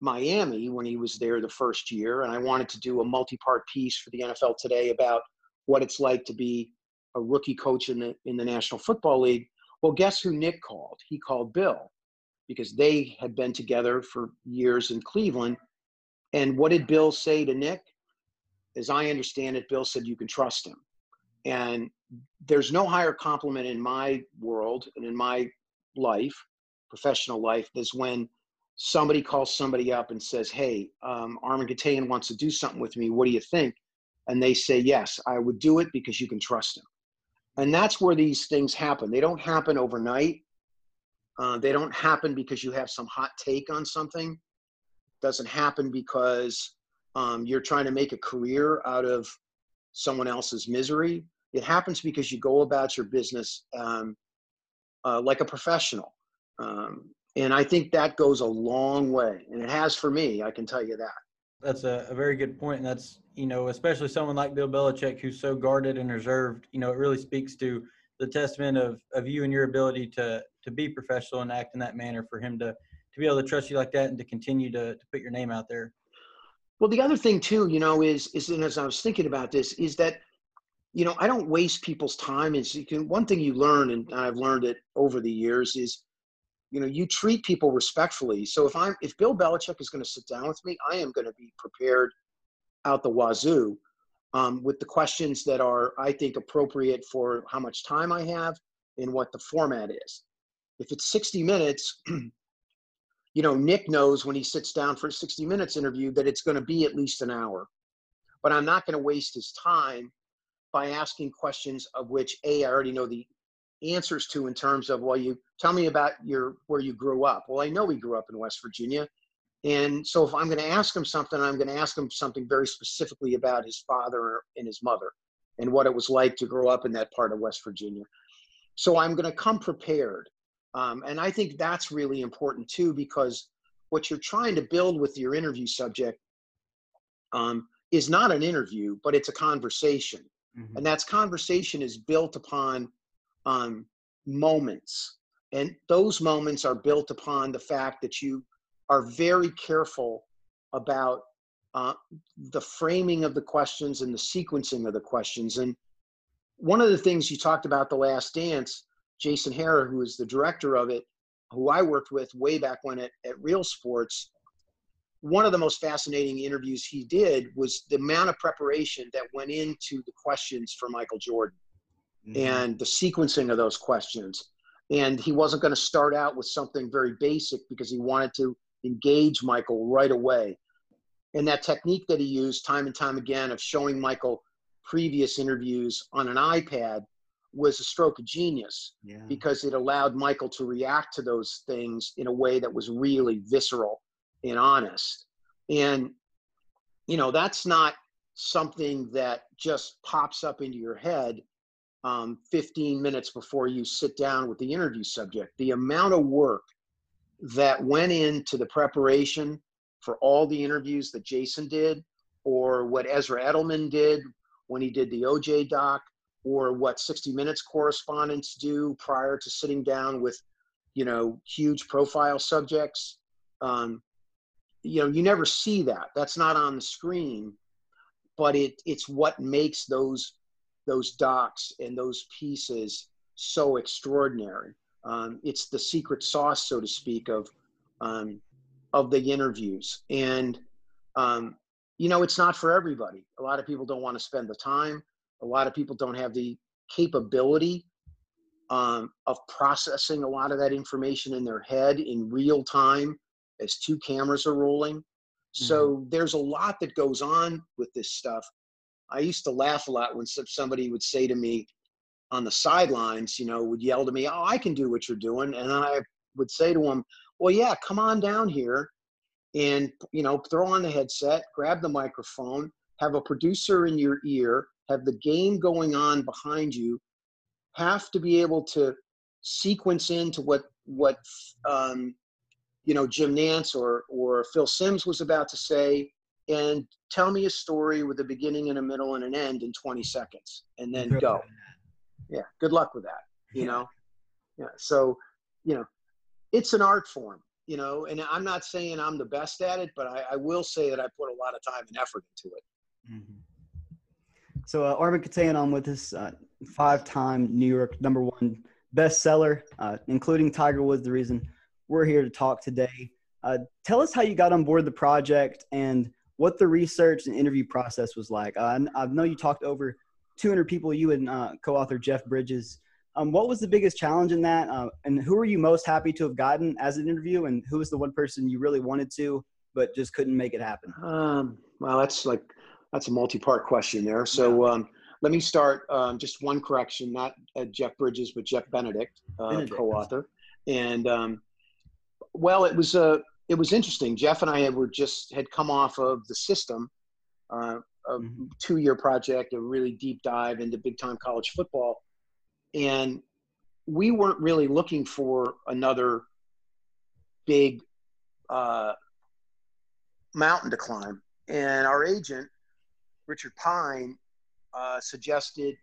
C: Miami when he was there the first year, and I wanted to do a multi-part piece for the NFL Today about what it's like to be a rookie coach in the in the National Football League. Well, guess who Nick called? He called Bill because they had been together for years in Cleveland. And what did Bill say to Nick? As I understand it, Bill said you can trust him. And there's no higher compliment in my world and in my life, professional life, is when somebody calls somebody up and says, Hey, um, Armen-Keteyian wants to do something with me. What do you think? And they say, Yes, I would do it because you can trust him. And that's where these things happen. They don't happen overnight. Uh, they don't happen because you have some hot take on something. Doesn't happen because um, you're trying to make a career out of someone else's misery. It happens because you go about your business um, uh, like a professional. Um, and I think that goes a long way, and it has for me. I can tell you that.
A: That's a, a very good point. and that's you know, especially someone like Bill Belichick who's so guarded and reserved. You know, it really speaks to the testament of of you and your ability to to be professional and act in that manner for him to to be able to trust you like that and to continue to to put your name out there.
C: Well, the other thing too, you know, is is and as I was thinking about this, is that you know I don't waste people's time. Is you can one thing you learn, and I've learned it over the years, is you know you treat people respectfully so if i'm if bill belichick is going to sit down with me i am going to be prepared out the wazoo um, with the questions that are i think appropriate for how much time i have and what the format is if it's 60 minutes you know nick knows when he sits down for a 60 minutes interview that it's going to be at least an hour. But i'm not going to waste his time by asking questions of which a i already know the answers to in terms of well you tell me about your where you grew up. Well i know he grew up in west virginia. And so if i'm going to ask him something i'm going to ask him something very specifically about his father and his mother and what it was like to grow up in that part of west virginia. So i'm going to come prepared um, and i think that's really important too because what you're trying to build with your interview subject um, is not an interview but it's a conversation mm-hmm. and that's conversation is built upon um, moments. And those moments are built upon the fact that you are very careful about uh, the framing of the questions and the sequencing of the questions. And one of the things you talked about, The Last Dance, Jason Hehir, who is the director of it, who I worked with way back when at, at Real Sports, one of the most fascinating interviews he did was the amount of preparation that went into the questions for Michael Jordan mm-hmm. and the sequencing of those questions. And he wasn't going to start out with something very basic because he wanted to engage Michael right away. And that technique that he used time and time again of showing Michael previous interviews on an iPad was a stroke of genius yeah. because it allowed Michael to react to those things in a way that was really visceral and honest. And, you know, that's not something that just pops up into your head um, 15 minutes before you sit down with the interview subject. The amount of work that went into the preparation for all the interviews that Jason did, or what Ezra Edelman did when he did the OJ doc, or what 60 Minutes correspondents do prior to sitting down with, you know, huge profile subjects. Um, you know, you never see that. That's not on the screen, but it it's what makes those those docs and those pieces so extraordinary. Um, it's the secret sauce, so to speak, of um, of the interviews. And um, you know, it's not for everybody. A lot of people don't want to spend the time. A lot of people don't have the capability um, of processing a lot of that information in their head in real time as two cameras are rolling. Mm-hmm. So there's a lot that goes on with this stuff. I used to laugh a lot when somebody would say to me on the sidelines, you know, would yell to me, "Oh, I can do what you're doing," and I would say to them, "Well, yeah, come on down here, and you know, throw on the headset, grab the microphone, have a producer in your ear, have the game going on behind you, have to be able to sequence into what what um, you know Jim Nantz or or Phil Sims was about to say, and tell me a story with a beginning and a middle and an end in 20 seconds and then go. yeah good luck with that you yeah. know? Yeah so you know it's an art form you know? And i'm not saying i'm the best at it but i, I will say that i put a lot of time and effort into it.
B: Mm-hmm. So uh, armen keteyian with this uh, five-time new york number one bestseller uh, including tiger woods the reason we're here to talk today uh, tell us how you got on board the project and what the research and interview process was like. Uh, I know you talked over 200 people, you and uh, co-author Jeff Bridges. Um, what was the biggest challenge in that? Uh, and who are you most happy to have gotten as an interview? And who was the one person you really wanted to, but just couldn't make it happen?
C: Um, well, that's like, that's a multi-part question there. So um, let me start, um, just one correction, not uh, Jeff Bridges, but Jeff Benedict, uh, Benedict. co-author. And um, well, it was a it was interesting. Jeff and I had, were just had come off of the system, uh, a mm-hmm. two year project, a really deep dive into big time college football, and we weren't really looking for another big uh, mountain to climb. And our agent, Richard Pine, uh, suggested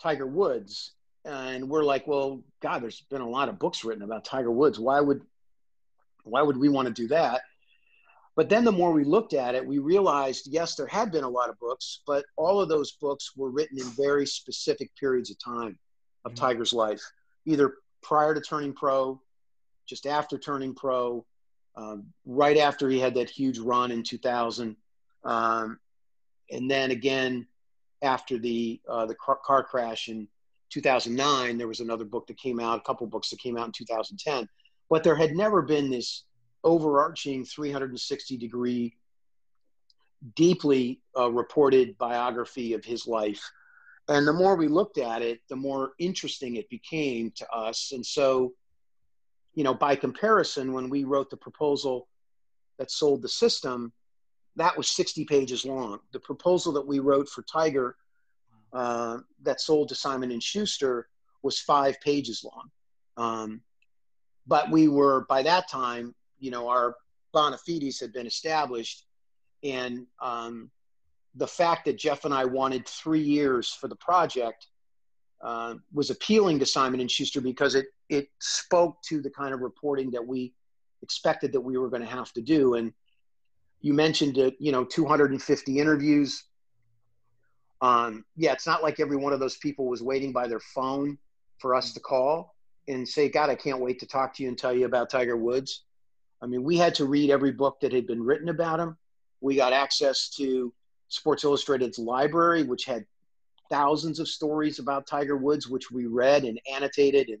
C: Tiger Woods. And we're like, well, God, there's been a lot of books written about Tiger Woods. Why would why would we want to do that? But then the more we looked at it, we realized, yes, there had been a lot of books, but all of those books were written in very specific periods of time of mm-hmm. Tiger's life, either prior to turning pro, just after turning pro, um, right after he had that huge run in 2000, um, and then again after the uh, the car, crash in 2009. There was another book that came out, a couple books that came out in 2010, but there had never been this overarching 360 degree, deeply uh, reported biography of his life. And the more we looked at it, the more interesting it became to us. And so, you know, by comparison, when we wrote the proposal that sold the system, that was 60 pages long. The proposal that we wrote for Tiger uh, that sold to Simon and Schuster was five pages long. Um, but we were by that time you know, our bona fides had been established. And um, the fact that Jeff and I wanted three years for the project uh, was appealing to Simon and Schuster because it it spoke to the kind of reporting that we expected that we were going to have to do. And you mentioned it, you know, 250 interviews. Um, yeah, it's not like every one of those people was waiting by their phone for us to call and say, God, I can't wait to talk to you and tell you about Tiger Woods. I mean, we had to read every book that had been written about him. We got access to Sports Illustrated's library, which had thousands of stories about Tiger Woods, which we read and annotated. And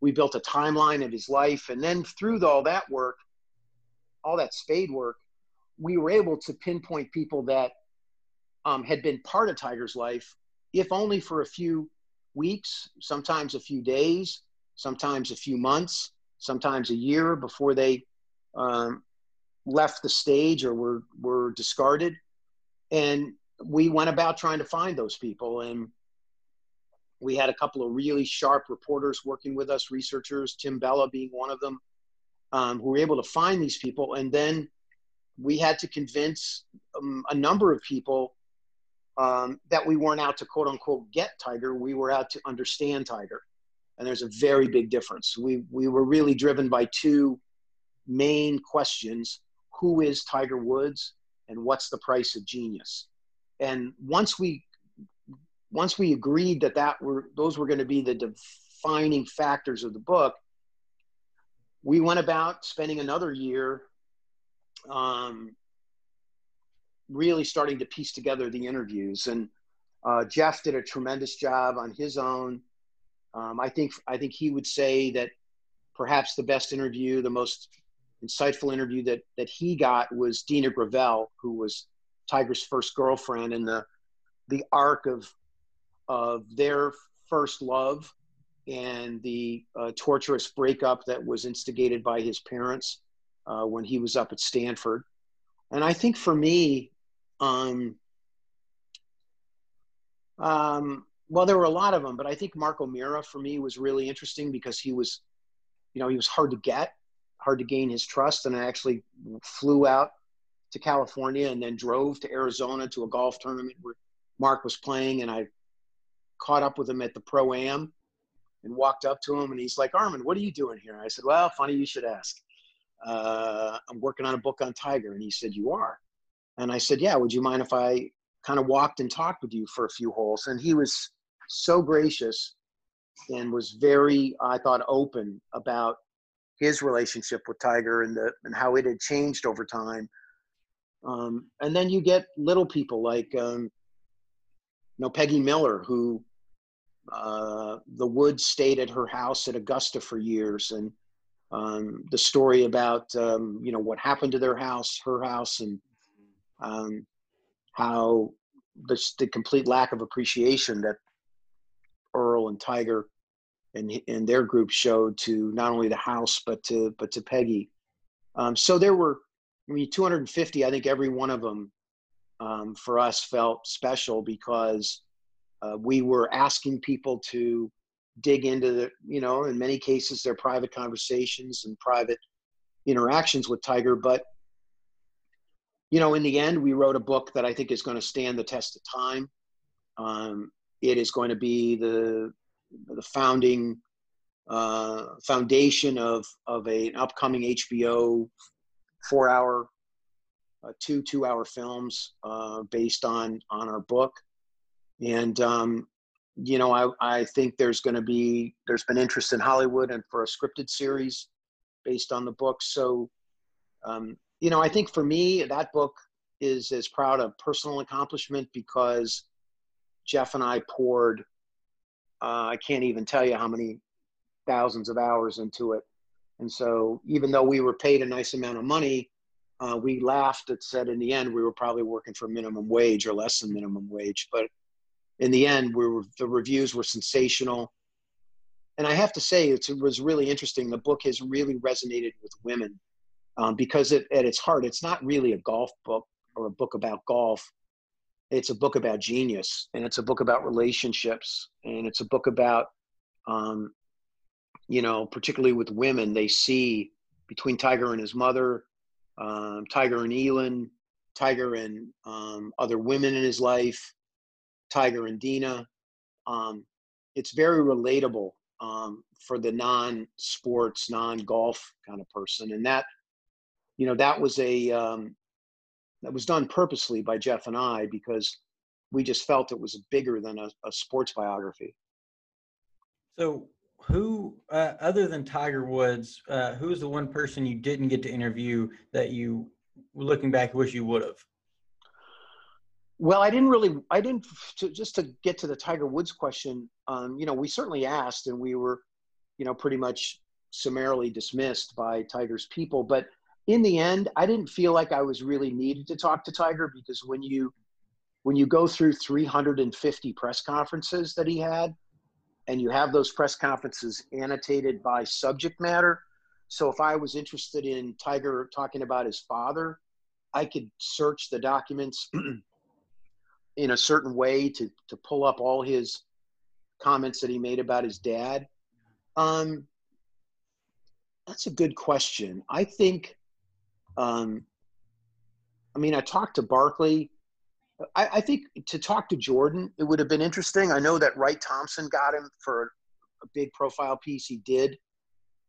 C: we built a timeline of his life. And then through all that work, all that spade work, we were able to pinpoint people that um, had been part of Tiger's life, if only for a few weeks, sometimes a few days, sometimes a few months, sometimes a year before they um, left the stage or were were discarded, and we went about trying to find those people. And we had a couple of really sharp reporters working with us, researchers, Tim Bella being one of them, um, who were able to find these people. And then we had to convince um, a number of people um, that we weren't out to quote unquote get Tiger, we were out to understand Tiger. And there's a very big difference. We, we were really driven by two main questions who is Tiger Woods and what's the price of genius? And once we once we agreed that that were those were going to be the defining factors of the book, we went about spending another year um, really starting to piece together the interviews. And uh, Jeff did a tremendous job on his own. Um, I think I think he would say that perhaps the best interview, the most insightful interview that that he got was Dina Gravell, who was Tiger's first girlfriend, and the the arc of of their first love and the uh, torturous breakup that was instigated by his parents uh, when he was up at Stanford. And I think for me, um, um, well, there were a lot of them, but I think Mark O'Meara for me was really interesting because he was, you know, he was hard to get hard to gain his trust. And I actually flew out to California and then drove to Arizona to a golf tournament where Mark was playing. And I caught up with him at the Pro Am and walked up to him. And he's like, Armen, what are you doing here? I said, Well, funny you should ask. Uh, I'm working on a book on Tiger. And he said, You are? And I said, Yeah, would you mind if I kind of walked and talked with you for a few holes? And he was so gracious and was very, I thought, open about his relationship with Tiger and the and how it had changed over time. Um, and then you get little people like um, you know Peggy Miller, who uh, the Woods stayed at her house at Augusta for years, and um, the story about um, you know what happened to their house, her house, and um, how the, the complete lack of appreciation that Earl and Tiger and and their group showed to not only the house but to but to Peggy. Um, so there were, I mean, 250. I think every one of them um, for us felt special because uh, we were asking people to dig into the, you know, in many cases, their private conversations and private interactions with Tiger. But, you know, in the end, we wrote a book that I think is going to stand the test of time. Um, it is going to be the the founding uh, foundation of of a, an upcoming HBO four hour, uh, two two hour films uh, based on on our book, and um, you know I I think there's going to be there's been interest in Hollywood and for a scripted series based on the book. So um, you know I think for me that book is as proud of personal accomplishment because Jeff and I poured uh, I can't even tell you how many thousands of hours into it. And so, even though we were paid a nice amount of money, uh, we laughed and said in the end we were probably working for minimum wage or less than minimum wage. But in the end, we were the reviews were sensational. And I have to say, it was really interesting. The book has really resonated with women um, because it, at its heart, it's not really a golf book or a book about golf it's a book about genius and it's a book about relationships and it's a book about um, you know particularly with women they see between tiger and his mother um, tiger and elin tiger and um, other women in his life tiger and dina um, it's very relatable um, for the non-sports non-golf kind of person and that you know that was a um, that was done purposely by Jeff and I because we just felt it was bigger than a, a sports biography.
A: So, who uh, other than Tiger Woods, uh, who is the one person you didn't get to interview that you, looking back, wish you would have?
C: Well, I didn't really. I didn't. To, just to get to the Tiger Woods question, um, you know, we certainly asked, and we were, you know, pretty much summarily dismissed by Tiger's people. But in the end, I didn't feel like I was really needed to talk to Tiger because when you when you go through 350 press conferences that he had, and you have those press conferences annotated by subject matter. So if I was interested in Tiger talking about his father, I could search the documents in a certain way to to pull up all his comments that he made about his dad. Um, that's a good question. I think um, I mean, I talked to Barkley. I, I, think to talk to Jordan, it would have been interesting. I know that Wright Thompson got him for a big profile piece he did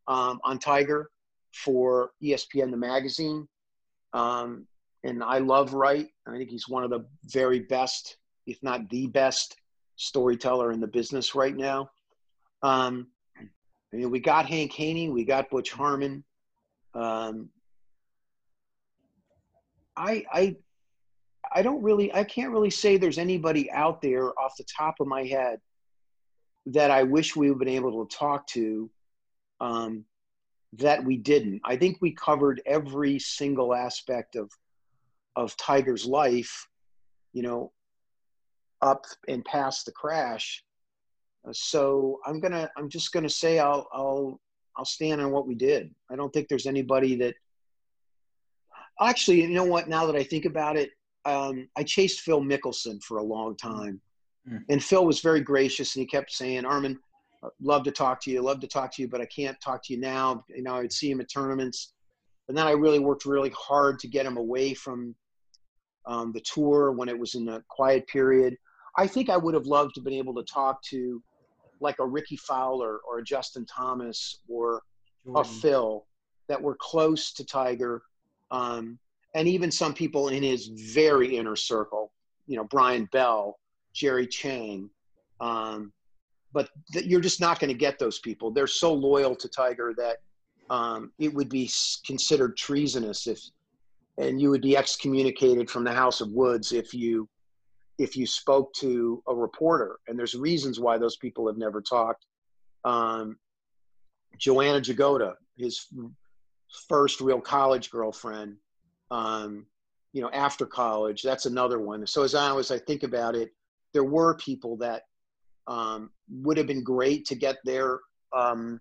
C: um, on Tiger for ESPN the magazine. Um, and I love Wright. I think he's one of the very best, if not the best, storyteller in the business right now. Um, I mean, we got Hank Haney, we got Butch Harmon. Um, I I I don't really I can't really say there's anybody out there off the top of my head that I wish we would been able to talk to um, that we didn't. I think we covered every single aspect of of Tiger's life, you know, up and past the crash. Uh, so I'm gonna I'm just gonna say I'll I'll I'll stand on what we did. I don't think there's anybody that actually, you know what? Now that I think about it, um, I chased Phil Mickelson for a long time, mm. and Phil was very gracious, and he kept saying, "Armen, love to talk to you, love to talk to you, but I can't talk to you now." You know, I'd see him at tournaments, and then I really worked really hard to get him away from um, the tour when it was in a quiet period. I think I would have loved to have been able to talk to like a Rickie Fowler or a Justin Thomas or Jordan. a Phil that were close to Tiger um, and even some people in his very inner circle, you know, Bryon Bell, Jerry Chang. Um, but th- you're just not going to get those people. They're so loyal to Tiger that um, it would be considered treasonous if, and you would be excommunicated from the House of Woods if you if you spoke to a reporter. And there's reasons why those people have never talked. Um, Joanna Jagoda, his first real college girlfriend um, you know after college that's another one so as i as i think about it there were people that um, would have been great to get their um,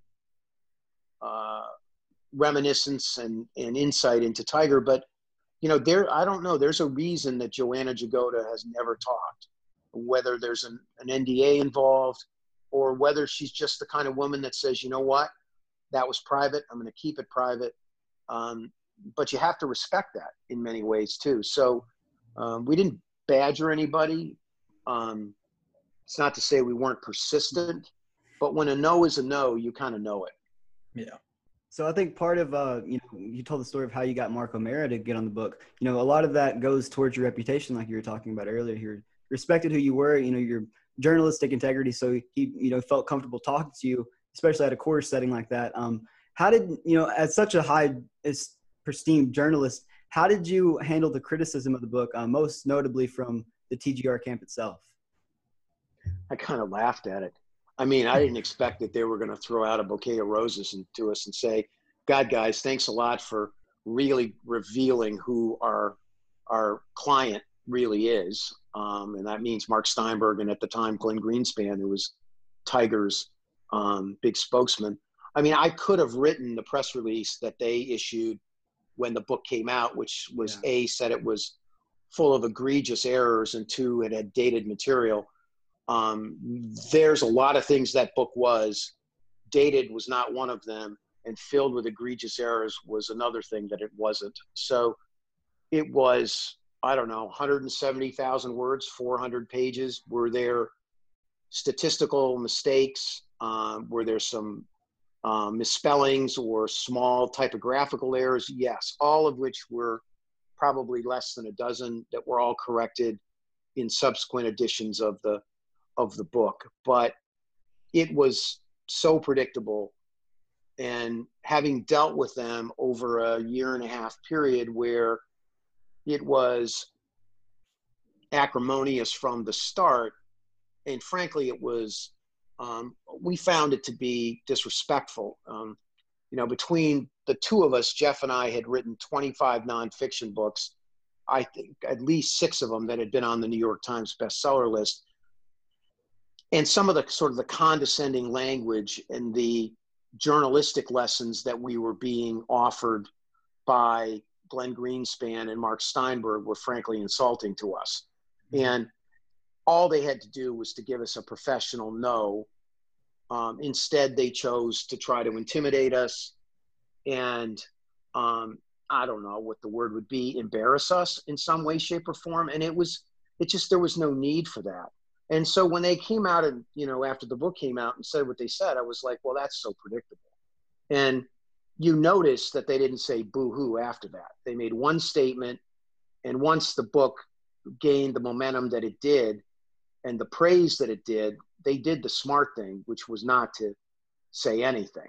C: uh, reminiscence and, and insight into Tiger. But, you know, there, I don't know, there's a reason that Joanna Jagoda has never talked, whether there's an, an NDA involved or whether she's just the kind of woman that says, you know what, that was private. I'm going to keep it private. Um, but you have to respect that in many ways too. So um, we didn't badger anybody. Um, it's not to say we weren't persistent, but when a no is a no, you kind of know it.
A: Yeah.
B: So I think part of uh, you know, you told the story of how you got Mark O'Meara to get on the book. You know, a lot of that goes towards your reputation, like you were talking about earlier. He respected who you were. You know, your journalistic integrity. So he, you know, felt comfortable talking to you, especially at a course setting like that. Um, how did you know, as such a high esteemed journalist, how did you handle the criticism of the book, uh, most notably from the TGR camp itself?
C: I kind of laughed at it. I mean, I didn't expect that they were going to throw out a bouquet of roses to us and say, "God, guys, thanks a lot for really revealing who our our client really is." Um, and that means Mark Steinberg and at the time Glenn Greenspan, who was Tiger's um, big spokesman. I mean, I could have written the press release that they issued when the book came out, which was yeah. a said it was full of egregious errors, and two, it had dated material. Um, there's a lot of things that book was. Dated was not one of them, and filled with egregious errors was another thing that it wasn't. So it was, I don't know, 170,000 words, 400 pages. Were there statistical mistakes? Um, were there some um, misspellings or small typographical errors? Yes, all of which were probably less than a dozen that were all corrected in subsequent editions of the of the book, but it was so predictable. And having dealt with them over a year and a half period where it was acrimonious from the start, and frankly, it was, um, we found it to be disrespectful. Um, you know, between the two of us, Jeff and I had written 25 nonfiction books. I think at least six of them that had been on the New York Times bestseller list and some of the sort of the condescending language and the journalistic lessons that we were being offered by Glenn Greenspan and Mark Steinberg were frankly insulting to us. Mm-hmm. And all they had to do was to give us a professional no. Um, instead, they chose to try to intimidate us and um, I don't know what the word would be, embarrass us in some way, shape, or form. And it was, it just, there was no need for that. And so when they came out and, you know, after the book came out and said what they said, I was like, well, that's so predictable. And you notice that they didn't say boo hoo after that. They made one statement. And once the book gained the momentum that it did and the praise that it did, they did the smart thing, which was not to say anything.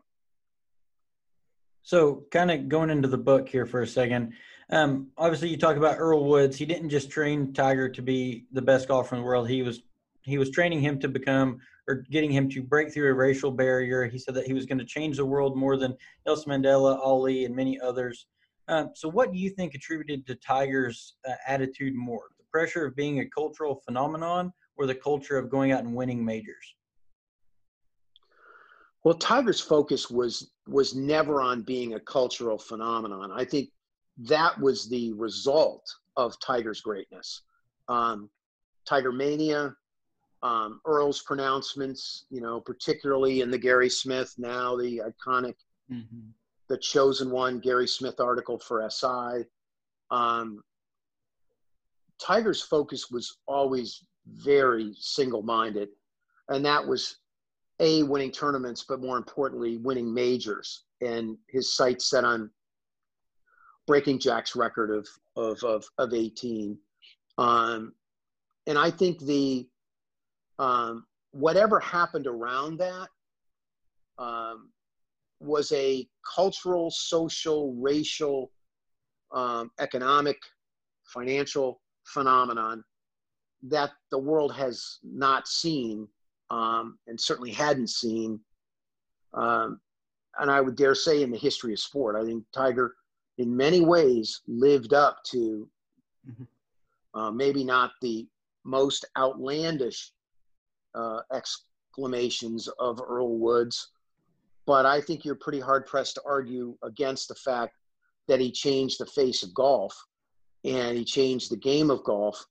A: So, kind of going into the book here for a second, um, obviously you talk about Earl Woods. He didn't just train Tiger to be the best golfer in the world. He was he was training him to become or getting him to break through a racial barrier. He said that he was going to change the world more than Nelson Mandela, Ali, and many others. Um, so, what do you think attributed to Tiger's uh, attitude more? The pressure of being a cultural phenomenon or the culture of going out and winning majors?
C: Well, Tiger's focus was was never on being a cultural phenomenon. I think that was the result of Tiger's greatness. Um, Tiger Mania, um, Earl's pronouncements, you know, particularly in the Gary Smith, now the iconic, mm-hmm. the chosen one Gary Smith article for SI. Um, Tiger's focus was always very single minded, and that was A, winning tournaments, but more importantly, winning majors. And his sights set on breaking Jack's record of, of, of, of 18. Um, and I think the, um, whatever happened around that um, was a cultural, social, racial, um, economic, financial phenomenon that the world has not seen um, and certainly hadn't seen. Um, and I would dare say in the history of sport, I think Tiger, in many ways, lived up to mm-hmm. uh, maybe not the most outlandish uh, exclamations of Earl Woods, but I think you're pretty hard pressed to argue against the fact that he changed the face of golf and he changed the game of golf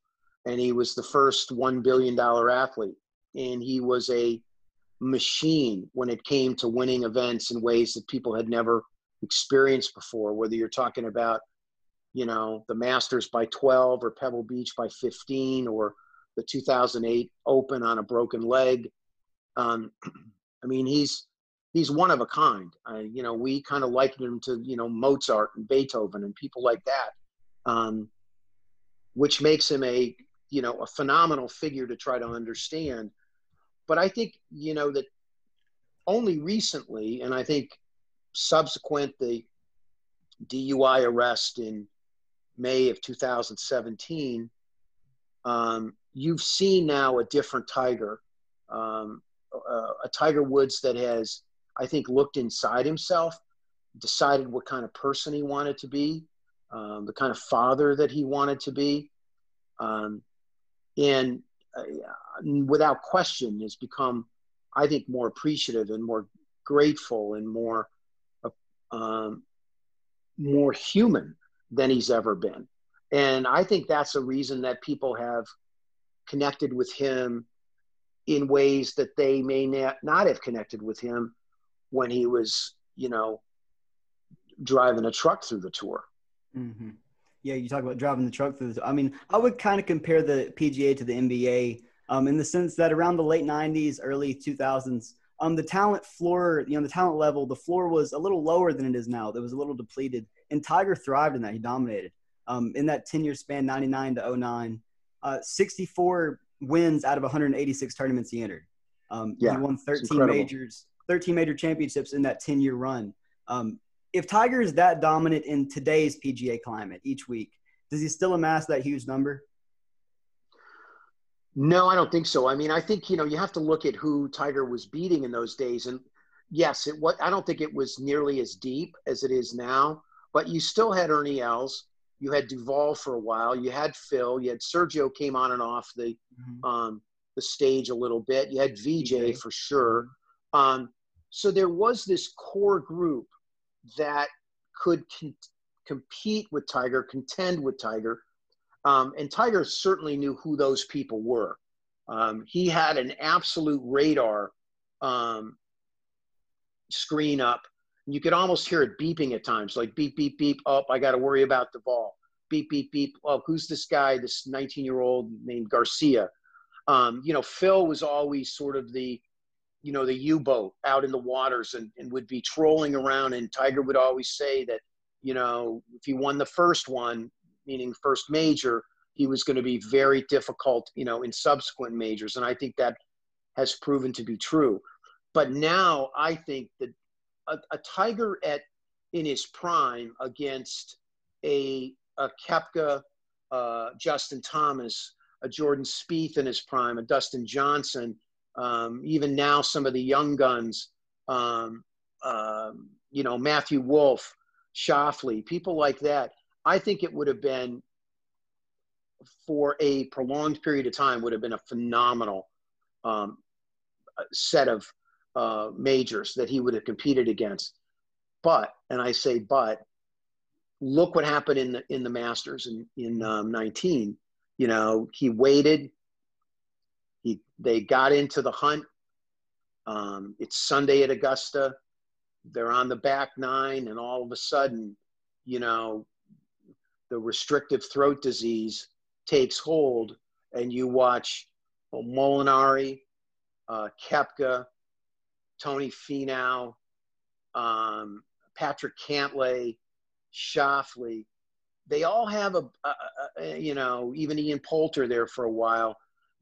C: and he was the first $1 billion athlete. And he was a machine when it came to winning events in ways that people had never experienced before whether you're talking about you know the masters by 12 or pebble beach by 15 or the 2008 open on a broken leg. Um, i mean he's he's one of a kind. Uh, you know we kind of likened him to you know mozart and beethoven and people like that um, which makes him a you know a phenomenal figure to try to understand. But i think you know that only recently and i think subsequent the dui arrest in may of 2017 um, you've seen now a different tiger um, uh, a tiger woods that has i think looked inside himself decided what kind of person he wanted to be um, the kind of father that he wanted to be. Um, and uh, without question has become i think more appreciative and more grateful and more uh, um, more human than he's ever been. And i think that's a reason that people have connected with him in ways that they may not have connected with him when he was you know driving a truck through the tour
B: mm-hmm yeah, you talk about driving the truck through. The, I mean, I would kind of compare the PGA to the NBA um, in the sense that around the late '90s, early 2000s, um, the talent floor, you know, the talent level, the floor was a little lower than it is now. It was a little depleted, and Tiger thrived in that. He dominated um, in that 10-year span, '99 to 09. Uh, 64 wins out of 186 tournaments he entered. Um, yeah, he won 13 majors, 13 major championships in that 10-year run. Um, if Tiger is that dominant in today's PGA climate each week, does he still amass that huge number?
C: No, I don't think so. I mean, I think you know you have to look at who Tiger was beating in those days, and yes, it what I don't think it was nearly as deep as it is now. But you still had Ernie Els, you had Duval for a while, you had Phil, you had Sergio came on and off the mm-hmm. um, the stage a little bit. You had Vijay for sure. Um, so there was this core group that could con- compete with Tiger, contend with Tiger. Um, and Tiger certainly knew who those people were. Um, he had an absolute radar um, screen up. You could almost hear it beeping at times, like beep, beep, beep. Up, oh, I got to worry about the ball. Beep, beep, beep. Oh, who's this guy? This 19 year old named Garcia. Um, you know, Phil was always sort of the you know the u-boat out in the waters and, and would be trolling around and tiger would always say that you know if he won the first one meaning first major he was going to be very difficult you know in subsequent majors and i think that has proven to be true but now i think that a, a tiger at in his prime against a, a Koepka, uh, Justin Thomas, a Jordan Spieth in his prime, a Dustin Johnson, um, even now, some of the young guns, um, uh, you know, Matthew Wolff, Schauffele, people like that. I think it would have been, for a prolonged period of time, would have been a phenomenal um, set of uh, majors that he would have competed against. But, and I say but, look what happened in the in the Masters in in um, 19. You know, he waited. He, they got into the hunt. Um, it's Sunday at Augusta. They're on the back nine, and all of a sudden, you know, the restrictive throat disease takes hold, and you watch Molinari, uh, Koepka, Tony Finau, um, Patrick Cantlay, Schauffele. They all have a, a, a, you know, even Ian Poulter there for a while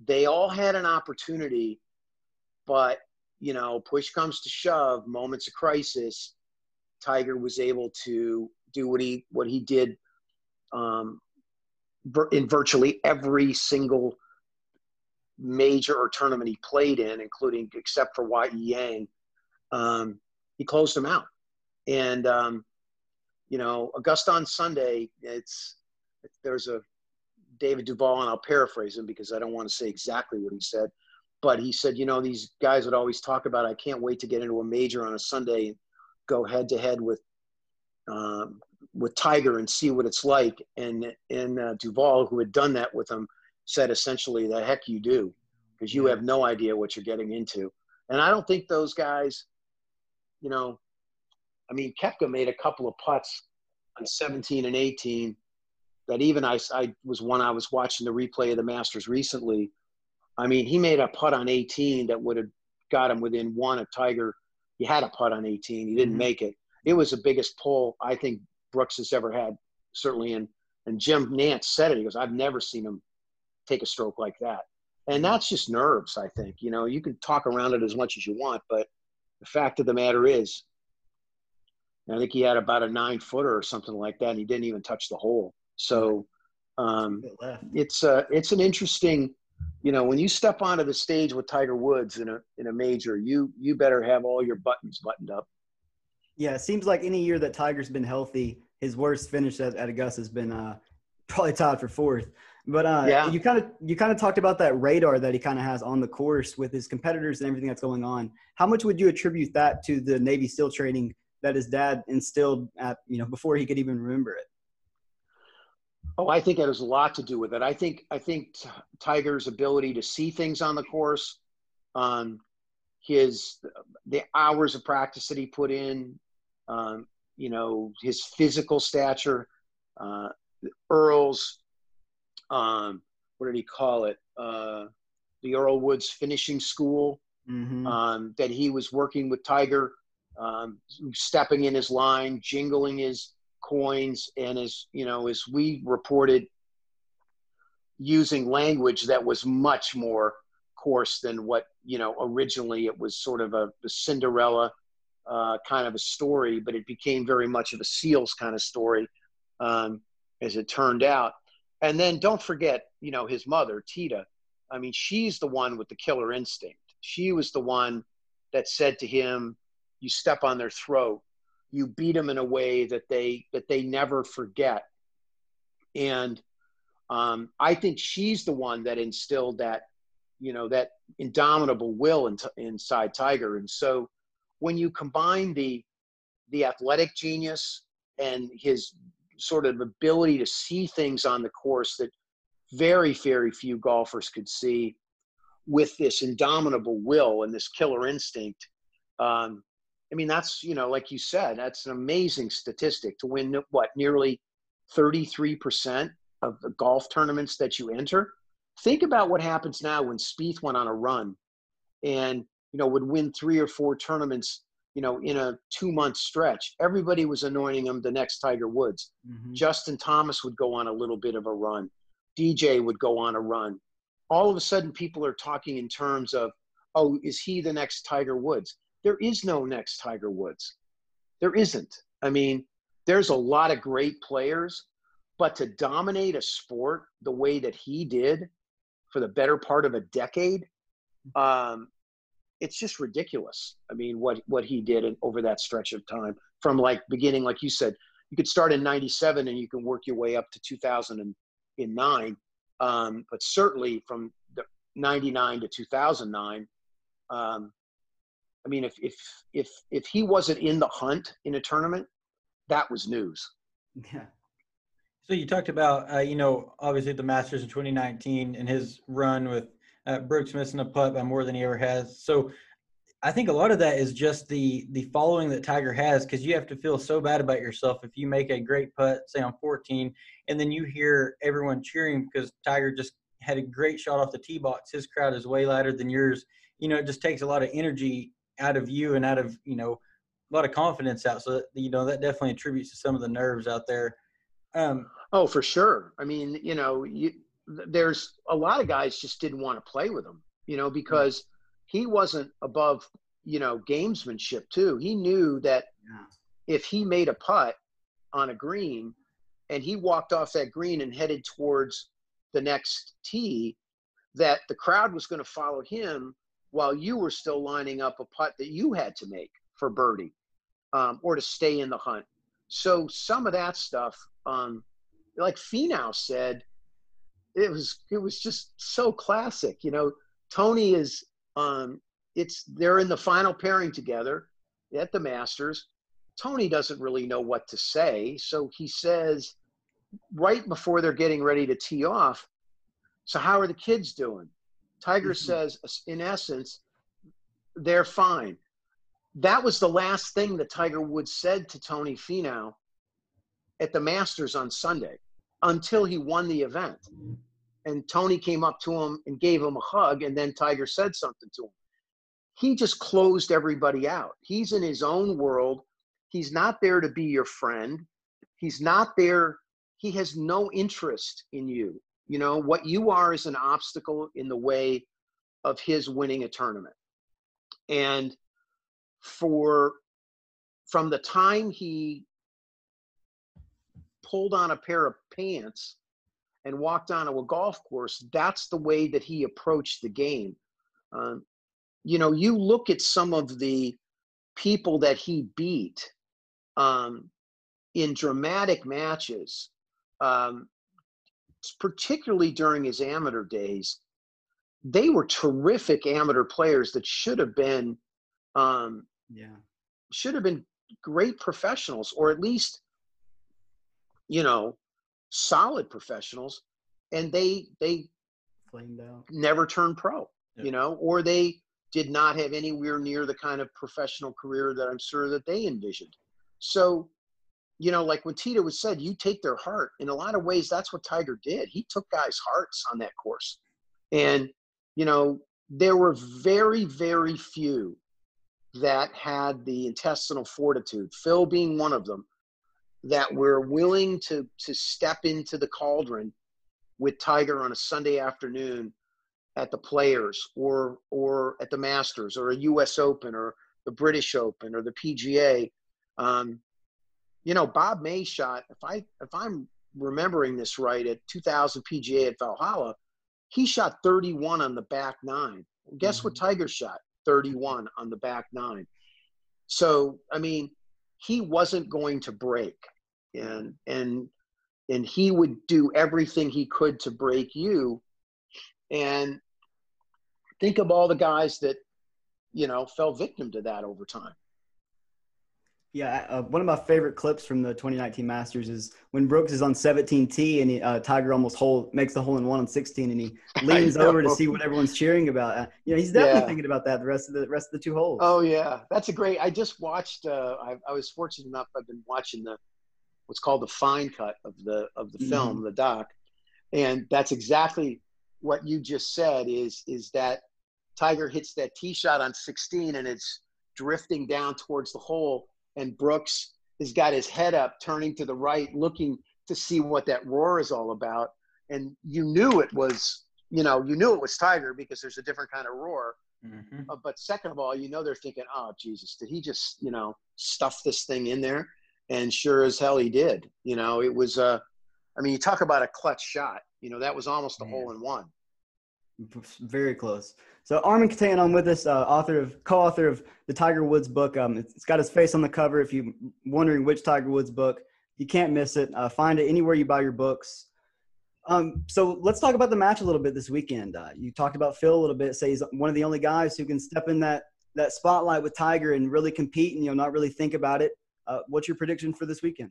C: they all had an opportunity, but you know, push comes to shove, moments of crisis, Tiger was able to do what he what he did um, in virtually every single major or tournament he played in, including except for Y.E. Yang. Um, he closed them out, and um, you know, Augusta on Sunday. It's there's a David Duval, and I'll paraphrase him because I don't want to say exactly what he said. but he said, you know, these guys would always talk about, I can't wait to get into a major on a Sunday and go head to head with um, with Tiger and see what it's like. And and uh, Duval, who had done that with him, said essentially, "The heck you do, because you have no idea what you're getting into." And I don't think those guys, you know, I mean, Koepka made a couple of putts on 17 and 18 that even I, I was one I was watching the replay of the Masters recently. I mean, he made a putt on 18 that would have got him within one of Tiger. He had a putt on 18. He didn't mm-hmm. make it. It was the biggest pull I think Brooks has ever had, certainly. And and Jim Nantz said it. He goes, I've never seen him take a stroke like that. And that's just nerves, I think. You know, you can talk around it as much as you want, but the fact of the matter is, I think he had about a nine footer or something like that, and he didn't even touch the hole. So um, it's uh, it's an interesting, you know, when you step onto the stage with Tiger Woods in a in a major, you you better have all your buttons buttoned up.
B: Yeah, it seems like any year that Tiger's been healthy, his worst finish at, at Augusta has been uh, probably tied for fourth. But uh, yeah. you kind of you kind of talked about that radar that he kind of has on the course with his competitors and everything that's going on. How much would you attribute that to the Navy SEAL training that his dad instilled at you know before he could even remember it?
C: Oh, I think it has a lot to do with it. I think I think Tiger's ability to see things on the course, um, his the hours of practice that he put in, um, you know, his physical stature, uh, Earl's, um, what did he call it? Uh, the Earl Woods finishing school mm-hmm. um, that he was working with Tiger, um, stepping in his line, jingling his coins, and as you know, as we reported, using language that was much more coarse than what you know originally it was sort of a, a Cinderella uh, kind of a story, but it became very much of a SEALs kind of story, um, as it turned out. And then don't forget, you know, his mother, Tida. I mean, she's the one with the killer instinct. She was the one that said to him, "You step on their throat, you beat them in a way that they that they never forget." And um, I think she's the one that instilled that, you know, that indomitable will in, inside Tiger. And so when you combine the the athletic genius and his sort of ability to see things on the course that very very few golfers could see with this indomitable will and this killer instinct. Um, i mean that's you know like you said that's an amazing statistic to win what nearly 33% of the golf tournaments that you enter? Think about what happens now when Spieth went on a run and you know, would win three or four tournaments, you know, in a two month stretch. Everybody was anointing him the next Tiger Woods. Mm-hmm. Justin Thomas would go on a little bit of a run. DJ would go on a run. All of a sudden, people are talking in terms of, oh, is he the next Tiger Woods? There is no next Tiger Woods. There isn't. I mean, there's a lot of great players, but to dominate a sport the way that he did for the better part of a decade, um, it's just ridiculous. I mean, what what he did in, over that stretch of time, from like beginning, like you said, you could start in '97 and you can work your way up to 2009, um, but certainly from '99 to 2009. Um, I mean, if if if if he wasn't in the hunt in a tournament, that was news.
A: Yeah. So you talked about, uh, you know, obviously the Masters in 2019 and his run with uh, Brooks missing a putt by more than he ever has. So I think a lot of that is just the the following that Tiger has because you have to feel so bad about yourself if you make a great putt, say on 14, and then you hear everyone cheering because Tiger just had a great shot off the tee box. His crowd is way louder than yours. You know, it just takes a lot of energy out of you and out of you know a lot of confidence out. So that, you know that definitely attributes to some of the nerves out there.
C: Um, oh, for sure. I mean, you know, you there's a lot of guys just didn't want to play with him, you know, because he wasn't above, you know, gamesmanship too. He knew that yeah. if he made a putt on a green and he walked off that green and headed towards the next tee, that the crowd was going to follow him while you were still lining up a putt that you had to make for birdie um, or to stay in the hunt. So some of that stuff, um, like Finau said – it was it was just so classic. You know, Tony is um, it's they're in the final pairing together at the Masters. Tony doesn't really know what to say, so he says right before they're getting ready to tee off, "So how are the kids doing?" Tiger mm-hmm. says, in essence, they're fine. That was the last thing that Tiger Woods said to Tony Finau at the Masters on Sunday until he won the event. And Tony came up to him and gave him a hug, and then Tiger said something to him. He just closed everybody out. He's in his own world. He's not there to be your friend. He's not there. He has no interest in you. You know, what you are is an obstacle in the way of his winning a tournament. And for from the time he pulled on a pair of pants and walked onto a golf course, that's the way that he approached the game. Um, you know, you look at some of the people that he beat um, in dramatic matches, um, particularly during his amateur days. They were terrific amateur players that should have been, um,
B: yeah,
C: should have been great professionals, or at least you know, solid professionals, and they they
B: flamed out,
C: never turned pro, you know, or they did not have anywhere near the kind of professional career that I'm sure that they envisioned. So, you know, like when Tito was said, you take their heart. In a lot of ways, that's what Tiger did. He took guys' hearts on that course, and you know, there were very, very few that had the intestinal fortitude. Phil being one of them that we're willing to to step into the cauldron with Tiger on a Sunday afternoon at the Players or or at the Masters or a U.S. Open or the British Open or the PGA. Um, you know, Bob May shot. If I if I'm remembering this right, at 2000 PGA at Valhalla, he shot 31 on the back nine. Guess mm-hmm. what Tiger shot? 31 on the back nine. So I mean, he wasn't going to break and and and he would do everything he could to break you and think of all the guys that you know fell victim to that over time
B: yeah, uh, one of my favorite clips from the 2019 Masters is when Brooks is on 17T and he, uh, Tiger almost hole makes the hole in one on 16 and he leans over to see what everyone's cheering about. Uh, you know, he's definitely yeah. thinking about that the rest of the rest of the two holes.
C: Oh yeah, that's a great. I just watched. Uh, I, I was fortunate enough. I've been watching the what's called the fine cut of the of the mm-hmm. film, the doc, and that's exactly what you just said. Is is that Tiger hits that tee shot on 16 and it's drifting down towards the hole, and Brooks has got his head up, turning to the right, looking to see what that roar is all about, and you knew it was. You know, you knew it was Tiger because there's a different kind of roar. Mm-hmm. Uh, but second of all, you know they're thinking, "Oh Jesus, did he just you know stuff this thing in there?" And sure as hell he did. You know, it was uh I mean, you talk about a clutch shot. You know, that was almost a hole in one.
B: Very close. So Keteyian on with us, uh, author of co-author of the Tiger Woods book. Um, it's, it's got his face on the cover. If you're wondering which Tiger Woods book, you can't miss it. Uh, find it anywhere you buy your books. Um, so let's talk about the match a little bit this weekend. Uh, you talked about Phil a little bit. Say he's one of the only guys who can step in that that spotlight with Tiger and really compete and you know not really think about it. Uh, what's your prediction for this weekend?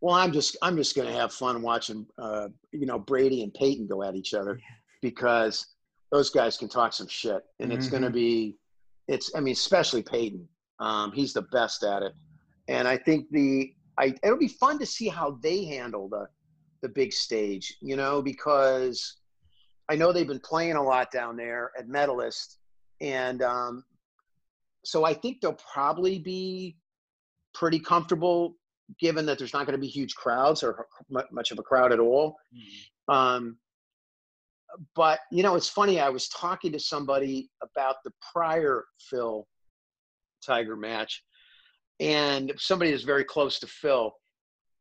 C: Well, I'm just I'm just going to have fun watching uh, you know Brady and Peyton go at each other because those guys can talk some shit, and mm-hmm. it's going to be it's I mean especially Peyton. Um, he's the best at it, and I think the I it'll be fun to see how they handle the the big stage, you know, because I know they've been playing a lot down there at Medalist, and um, so I think they'll probably be pretty comfortable given that there's not going to be huge crowds or much of a crowd at all. Mm-hmm. Um, but you know, it's funny. I was talking to somebody about the prior Phil Tiger match, and somebody is very close to Phil,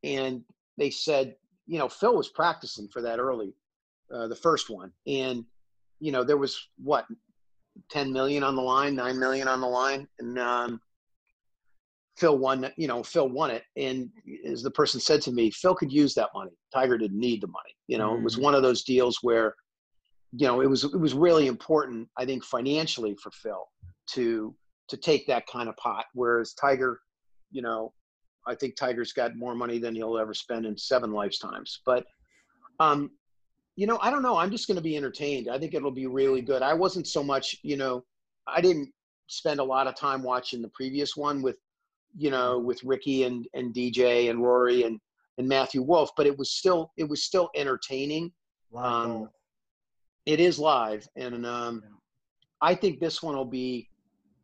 C: and they said, you know, Phil was practicing for that early, uh, the first one, and you know, there was what, ten million on the line, nine million on the line, and um, Phil won, you know, Phil won it. And as the person said to me, Phil could use that money. Tiger didn't need the money. You know, mm-hmm. it was mm-hmm. one of those deals where, you know, it was it was really important, I think, financially for Phil to to take that kind of pot. Whereas Tiger, you know, I think Tiger's got more money than he'll ever spend in seven lifetimes. But um, you know, I don't know. I'm just going to be entertained. I think it'll be really good. I wasn't so much, you know, I didn't spend a lot of time watching the previous one with, you know, with Rickie and and DJ and Rory and and Matthew Wolff, but it was still it was still entertaining. Um, it is live, and um, yeah. I think this one will be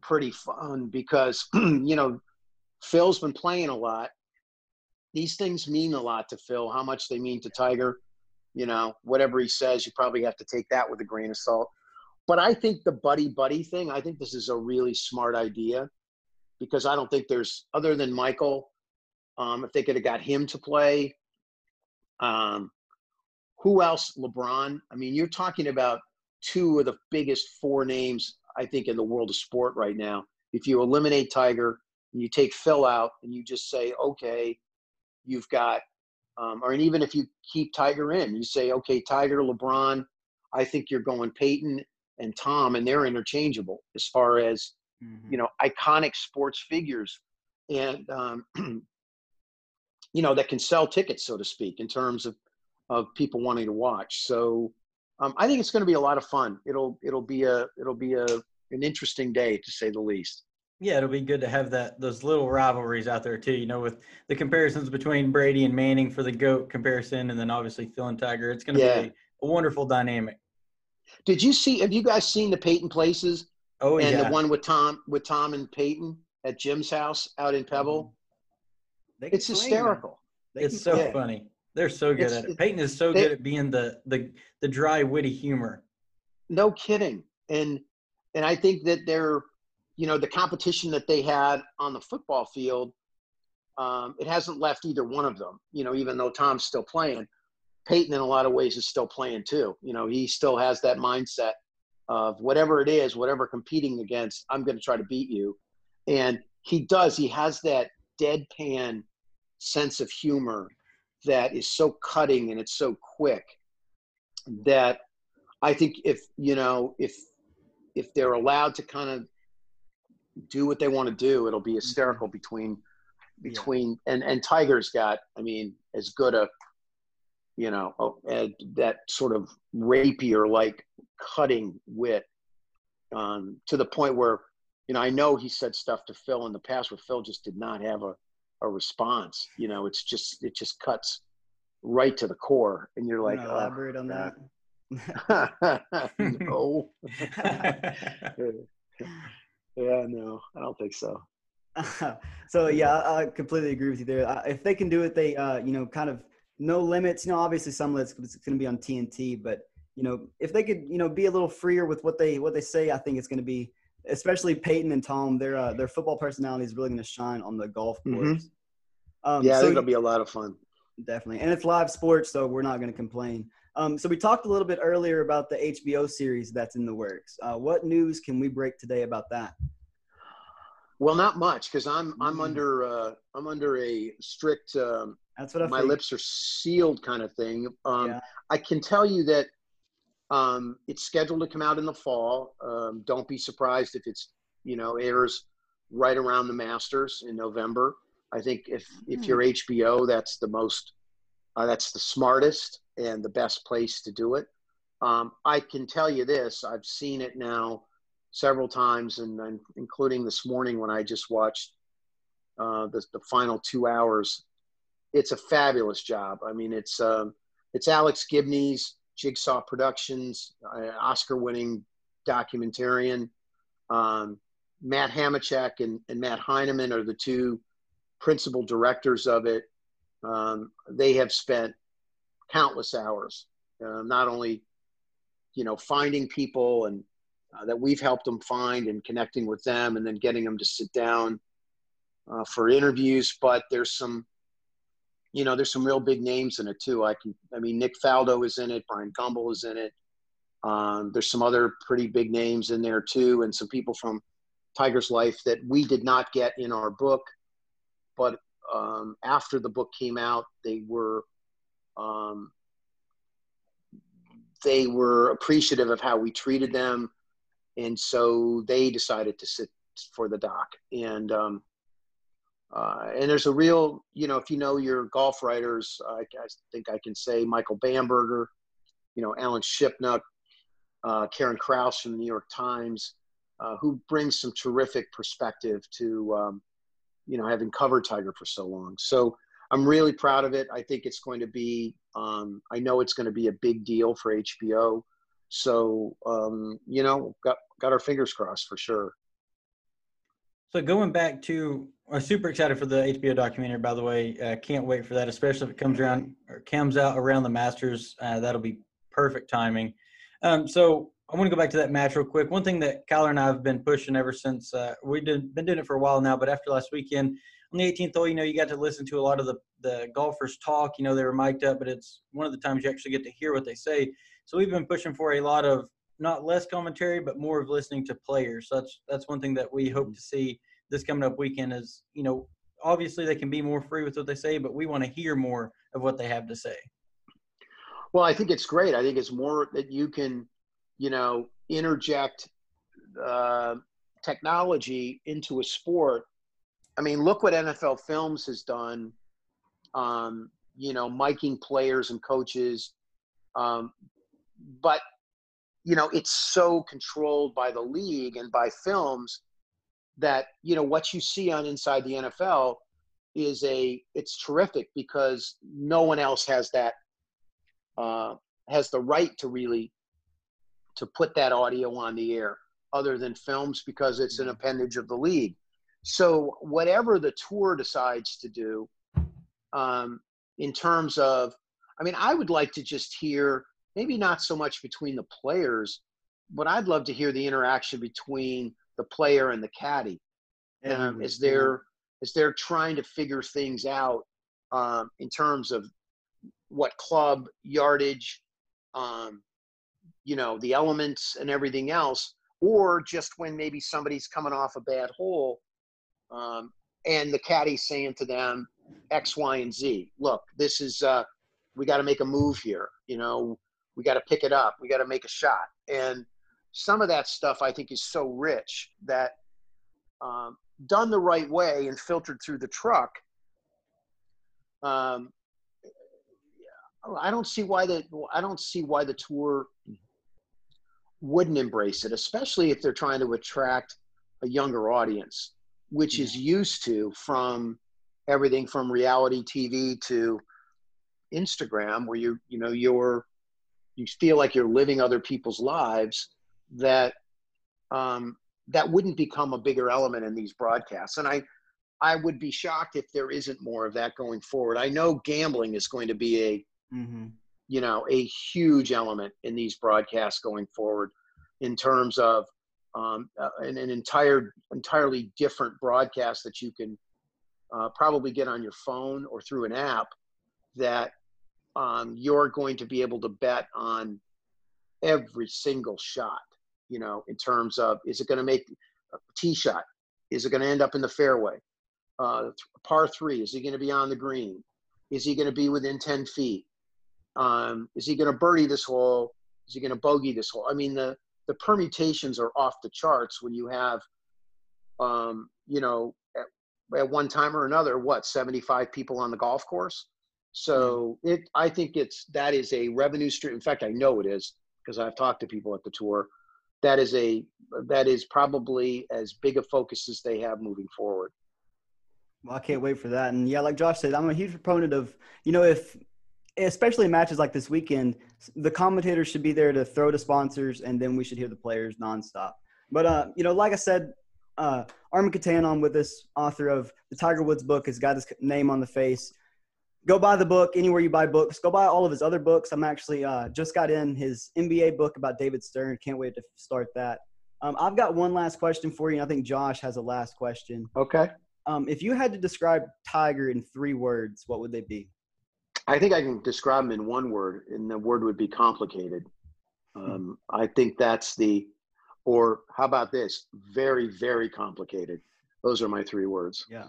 C: pretty fun because you know Phil's been playing a lot. These things mean a lot to Phil. How much they mean to Tiger, you know, whatever he says, you probably have to take that with a grain of salt. But I think the buddy buddy thing, I think this is a really smart idea because I don't think there's other than Michael. Um, if they could have got him to play, um, who else? LeBron. I mean, you're talking about two of the biggest four names I think in the world of sport right now. If you eliminate Tiger and you take Phil out and you just say, okay, you've got, um, or and even if you keep Tiger in, you say, okay, Tiger, LeBron, I think you're going Peyton and Tom, and they're interchangeable as far as mm-hmm. you know iconic sports figures, and um, you know that can sell tickets, so to speak, in terms of of people wanting to watch. So um, I think it's going to be a lot of fun. It'll it'll be a it'll be a an interesting day to say the least.
A: Yeah, it'll be good to have that those little rivalries out there too. You know, with the comparisons between Brady and Manning for the goat comparison, and then obviously Phil and Tiger. It's going to yeah. be a wonderful dynamic.
C: Did you see? Have you guys seen the Peyton places?
A: Oh
C: and
A: yeah.
C: And the one with Tom with Tom and Peyton at Jim's house out in Pebble. Mm-hmm. It's hysterical.
A: It's so yeah. funny. They're so good it's, at it. Peyton is so they, good at being the the the dry, witty humor.
C: No kidding. And and I think that they're you know, the competition that they had on the football field, um, it hasn't left either one of them. You know, even though Tom's still playing, Peyton in a lot of ways is still playing too. You know, he still has that mindset of whatever it is, whatever competing against, I'm going to try to beat you. And he does. He has that deadpan sense of humor that is so cutting and it's so quick that I think if you know if if they're allowed to kind of do what they want to do. It'll be hysterical mm-hmm. between between yeah. and and Tiger's got I mean as good a you know a, that sort of rapier like cutting wit um, to the point where you know I know he said stuff to Phil in the past where Phil just did not have a a response. You know, it's just it just cuts right to the core, and you're like,
B: elaborate
C: oh,
B: on that.
C: no. Yeah, no, I don't think so.
B: so yeah, I completely agree with you there. If they can do it, they uh, you know kind of no limits. You know, obviously some limits it's going to be on TNT, but you know if they could you know be a little freer with what they what they say, I think it's going to be especially Peyton and Tom. Their uh, their football personality is really going to shine on the golf mm-hmm. course.
C: Mm-hmm. Um, yeah, so, it'll be a lot of fun.
B: Definitely, and it's live sports, so we're not going to complain. Um, so we talked a little bit earlier about the HBO series that's in the works. Uh, what news can we break today about that?
C: Well, not much because I'm I'm mm. under uh, I'm under a strict. Um,
B: that's what I.
C: My lips are sealed, kind of thing. Um, yeah. I can tell you that um, it's scheduled to come out in the fall. Um, don't be surprised if it's you know airs right around the Masters in November. I think if if you're HBO, that's the most uh, that's the smartest and the best place to do it. Um, I can tell you this: I've seen it now several times, and, and including this morning when I just watched uh, the, the final two hours. It's a fabulous job. I mean, it's um, it's Alex Gibney's Jigsaw Productions, uh, Oscar-winning documentarian. Um, Matt Hamachek and, and Matt Heineman are the two principal directors of it. Um, they have spent countless hours, uh, not only you know finding people and uh, that we've helped them find and connecting with them, and then getting them to sit down uh, for interviews. But there's some, you know, there's some real big names in it too. I can, I mean, Nick Faldo is in it, Bryant Gumbel is in it. Um, there's some other pretty big names in there too, and some people from Tiger's life that we did not get in our book, but um, after the book came out, they were um, they were appreciative of how we treated them, and so they decided to sit for the doc. And um, uh, and there's a real, you know, if you know your golf writers, uh, I, I, think I can say Michael Bamberger, you know, Alan Shipnuck, uh, Karen Crouse from the New York Times, uh, who brings some terrific perspective to, um, you know, having covered Tiger for so long. So I'm really proud of it. I think it's going to be, um, I know it's going to be a big deal for HBO. So, um, you know, got, got our fingers crossed for sure.
A: So going back to, I'm super excited for the HBO documentary. By the way, uh, can't wait for that, especially if it comes around or comes out around the Masters. Uh, that'll be perfect timing. Um, so I want to go back to that match real quick. One thing that Kyler and I have been pushing ever since uh, we've been doing it for a while now, but after last weekend on the 18th hole, you know, you got to listen to a lot of the the golfers talk. You know, they were mic'd up, but it's one of the times you actually get to hear what they say. So we've been pushing for a lot of not less commentary, but more of listening to players. So that's that's one thing that we hope to see this coming up weekend. Is you know, obviously they can be more free with what they say, but we want to hear more of what they have to say.
C: Well, I think it's great. I think it's more that you can, you know, interject uh, technology into a sport. I mean, look what NFL Films has done. Um, you know, miking players and coaches, um, but you know, it's so controlled by the league and by films that you know what you see on Inside the NFL is a it's terrific because no one else has that uh, has the right to really to put that audio on the air other than films because it's an mm-hmm. appendage of the league. So whatever the tour decides to do, um, in terms of, I mean, I would like to just hear maybe not so much between the players, but I'd love to hear the interaction between the player and the caddy um, as they're as they're trying to figure things out um, in terms of what club yardage, um, you know, the elements and everything else, or just when maybe somebody's coming off a bad hole, um, and the caddy saying to them X, Y, and Z. Look, this is uh, we got to make a move here. You know, we got to pick it up. We got to make a shot. And some of that stuff I think is so rich that um, done the right way and filtered through the truck, um, I don't see why the I don't see why the tour wouldn't embrace it, especially if they're trying to attract a younger audience, which is used to from everything from reality TV to Instagram, where you you know you're you feel like you're living other people's lives that um, that wouldn't become a bigger element in these broadcasts. And I I would be shocked if there isn't more of that going forward. I know gambling is going to be a mm-hmm. you know a huge element in these broadcasts going forward in terms of um, uh, an, an, entire entirely different broadcast that you can uh, probably get on your phone or through an app that um, you're going to be able to bet on every single shot you know in terms of is it going to make a tee shot is it going to end up in the fairway uh, par three is he going to be on the green is he going to be within 10 feet um, is he going to birdie this hole? Is he going to bogey this hole? I mean, the the permutations are off the charts when you have, um, you know, at, at one time or another, what seventy five people on the golf course. So it, I think it's that is a revenue stream. In fact, I know it is because I've talked to people at the tour. That is a that is probably as big a focus as they have moving forward.
B: Well, I can't wait for that. And yeah, like Josh said, I'm a huge proponent of, you know, if especially matches like this weekend, the commentators should be there to throw to sponsors, and then we should hear the players nonstop. But uh, you know, like I said, uh, Armen Keteyian on with this author of the Tiger Woods book has got his name on the face. Go buy the book anywhere you buy books. Go buy all of his other books. I'm actually uh, just got in his NBA book about David Stern. Can't wait to start that. Um, I've got one last question for you. I think Josh has a last question.
C: Okay.
B: Um, if you had to describe Tiger in three words, what would they be?
C: I think I can describe him in one word, and the word would be complicated. Hmm. Um, I think that's the, or how about this? Very, very complicated. Those are my three words.
B: Yeah.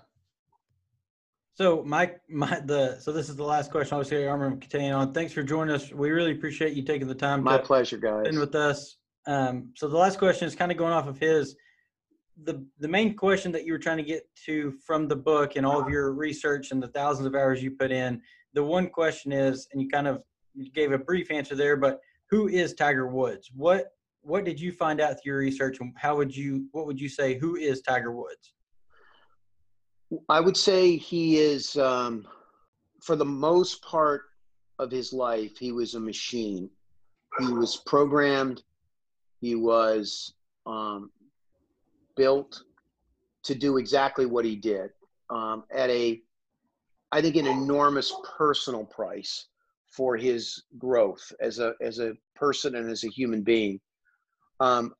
A: So Mike, my the so this is the last question. Obviously, Armen continuing on. Thanks for joining us. We really appreciate you taking the time.
C: My
A: to
C: pleasure, guys.
A: Spend with us. Um, so the last question is kind of going off of his. The the main question that you were trying to get to from the book and all of your research and the thousands of hours you put in. The one question is, and you kind of gave a brief answer there, but who is Tiger Woods? What what did you find out through your research, and how would you what would you say who is Tiger Woods?
C: I would say he is, um, for the most part of his life, he was a machine. He was programmed. He was um, built to do exactly what he did um, at a, I think, an enormous personal price for his growth as a as a person and as a human being. Um,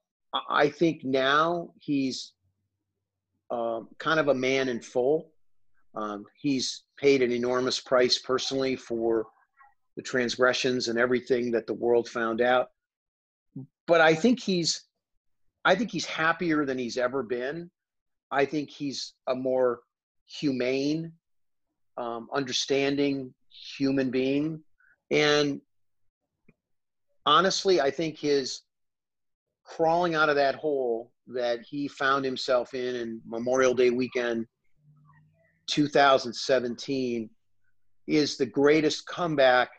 C: I think now he's um, kind of a man in full. Um, he's paid an enormous price personally for the transgressions and everything that the world found out. But I think he's, I think he's happier than he's ever been. I think he's a more humane, um, understanding human being, and honestly, I think his crawling out of that hole that he found himself in in Memorial Day weekend 2017 is the greatest comeback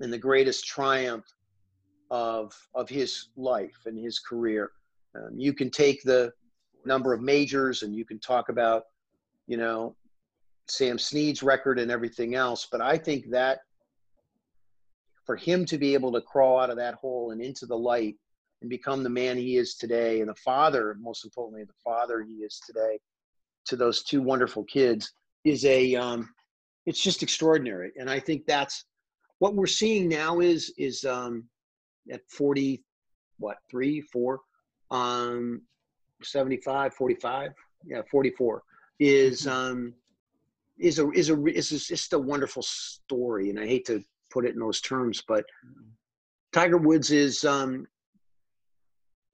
C: and the greatest triumph of of his life and his career. Um, you can take the number of majors and you can talk about, you know, Sam Snead's record and everything else, but I think that for him to be able to crawl out of that hole and into the light and become the man he is today and the father most importantly the father he is today to those two wonderful kids is a um, it's just extraordinary and i think that's what we're seeing now is is um, at 40 what three four um 75 45 yeah 44 is mm-hmm. um is a is a is just a wonderful story and i hate to put it in those terms but mm-hmm. tiger woods is um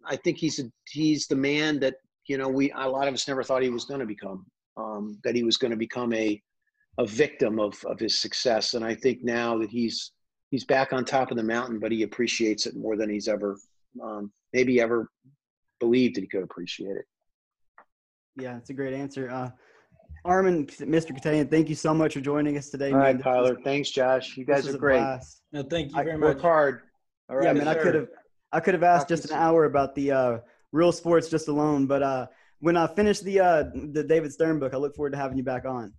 C: I think he's a, he's the man that you know we a lot of us never thought he was going to become. Um, that he was going to become a a victim of of his success, and I think now that he's he's back on top of the mountain, but he appreciates it more than he's ever um, maybe ever believed that he could appreciate it.
B: Yeah, it's a great answer. Uh, Armen, Mr. Keteyian, thank you so much for joining us today.
C: All man. right, Kyler. Thanks, Josh. You guys are great.
A: No, thank you very I, much.
C: Work hard.
B: All right, yeah, man. Sir. I could have I could have asked just an hour about the uh, real sports just alone, but uh, when I finish the uh, the David Stern book, I look forward to having you back on.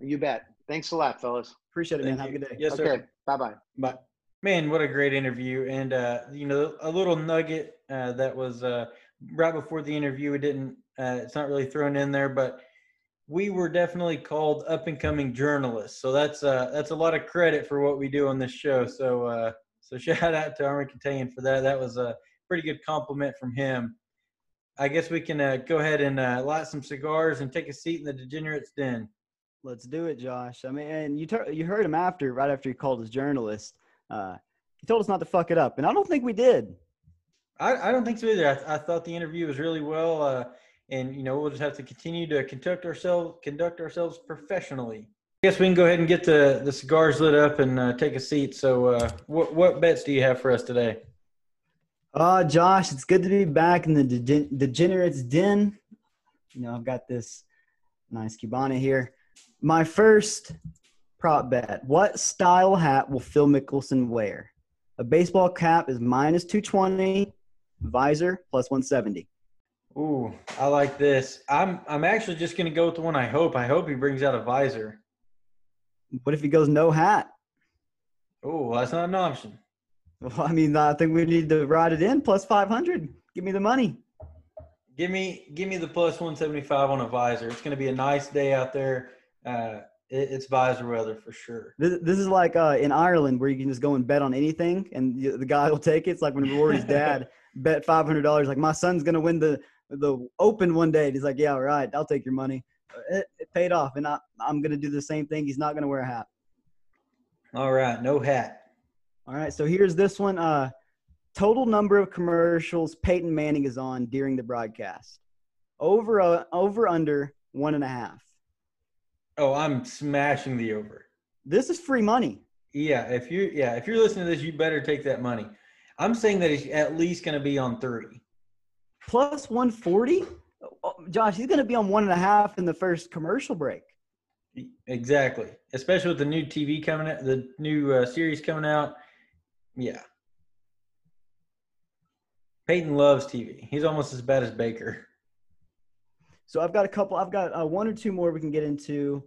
C: You bet. Thanks a lot, fellas.
B: Appreciate it, Thank man. You. Have a good day.
A: Yes, sir. Okay.
C: Bye-bye.
A: Bye. Man, what a great interview. And, uh, you know, a little nugget uh, that was uh, right before the interview. It didn't, uh, it's not really thrown in there, but we were definitely called up and coming journalists. So that's, uh, that's a lot of credit for what we do on this show. So, uh, so shout out to Armen Keteyian for that. That was a pretty good compliment from him. I guess we can uh, go ahead and uh, light some cigars and take a seat in the degenerates den.
B: Let's do it, Josh. I mean, and you ter- you heard him after, right after he called his journalist. Uh, he told us not to fuck it up, and I don't think we did.
A: I, I don't think so either. I, th- I thought the interview was really well, uh, and you know we'll just have to continue to conduct ourselves conduct ourselves professionally. I guess we can go ahead and get the the cigars lit up and uh, take a seat. So, uh, what what bets do you have for us today?
B: Uh, Josh, it's good to be back in the Degen- Degenerates Den. You know, I've got this nice Cubana here. My first prop bet: What style hat will Phil Mickelson wear? A baseball cap is minus two twenty, visor plus one seventy.
A: Ooh, I like this. I'm I'm actually just gonna go with the one I hope. I hope he brings out a visor.
B: What if he goes no hat?
A: Oh, that's not an option.
B: Well, I mean, I think we need to ride it in plus 500. Give me the money.
A: Give me, give me the plus 175 on a visor. It's going to be a nice day out there. Uh, it, it's visor weather for sure.
B: This, this is like uh, in Ireland where you can just go and bet on anything, and the guy will take it. It's like when Rory's dad bet five hundred dollars, like my son's going to win the the Open one day. And he's like, yeah, all right, I'll take your money it, it paid off, and I, I'm going to do the same thing. He's not going to wear a hat.
A: All right, no hat.
B: All right, so here's this one. Uh, total number of commercials Peyton Manning is on during the broadcast. Over uh, over under one and a half.
A: Oh, I'm smashing the over.
B: This is free money.
A: Yeah, if you yeah, if you're listening to this, you better take that money. I'm saying that he's at least going to be on three.
B: Plus 140? Oh, Josh, he's going to be on one and a half in the first commercial break.
A: Exactly, especially with the new TV coming out, the new uh, series coming out. Yeah, Peyton loves TV. He's almost as bad as Baker.
B: So I've got a couple. I've got uh, one or two more we can get into.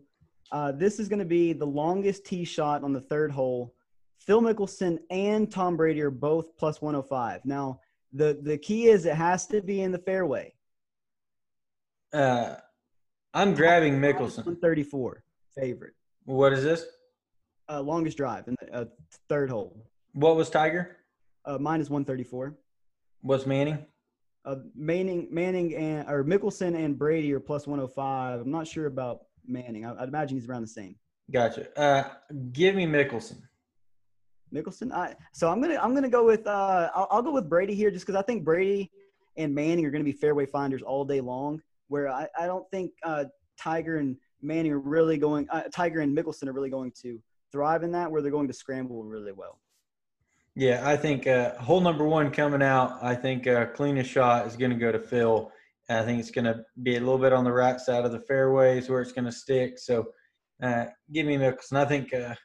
B: Uh, this is going to be the longest tee shot on the third hole. Phil Mickelson and Tom Brady are both plus 105. Now, the the key is it has to be in the fairway.
A: Uh, I'm grabbing Mickelson.
B: 134 favorite.
A: What is this?
B: Uh, longest drive in the uh, third hole.
A: What was Tiger?
B: Uh, mine is 134.
A: What's Manning?
B: Uh, Manning, Manning, and or Mickelson and Brady are plus 105. I'm not sure about Manning. I, would imagine he's around the same.
A: Gotcha. Uh, give me Mickelson.
B: Mickelson. I, so I'm gonna I'm gonna go with uh, I'll, I'll go with Brady here just because I think Brady and Manning are gonna be fairway finders all day long. Where I, I don't think uh, Tiger and Manning are really going. Uh, Tiger and Mickelson are really going to thrive in that. Where they're going to scramble really well.
A: Yeah, I think uh, hole number one coming out. I think uh, cleanest shot is going to go to Phil. And I think it's going to be a little bit on the right side of the fairways where it's going to stick. So, uh, give me Mickelson. I think uh,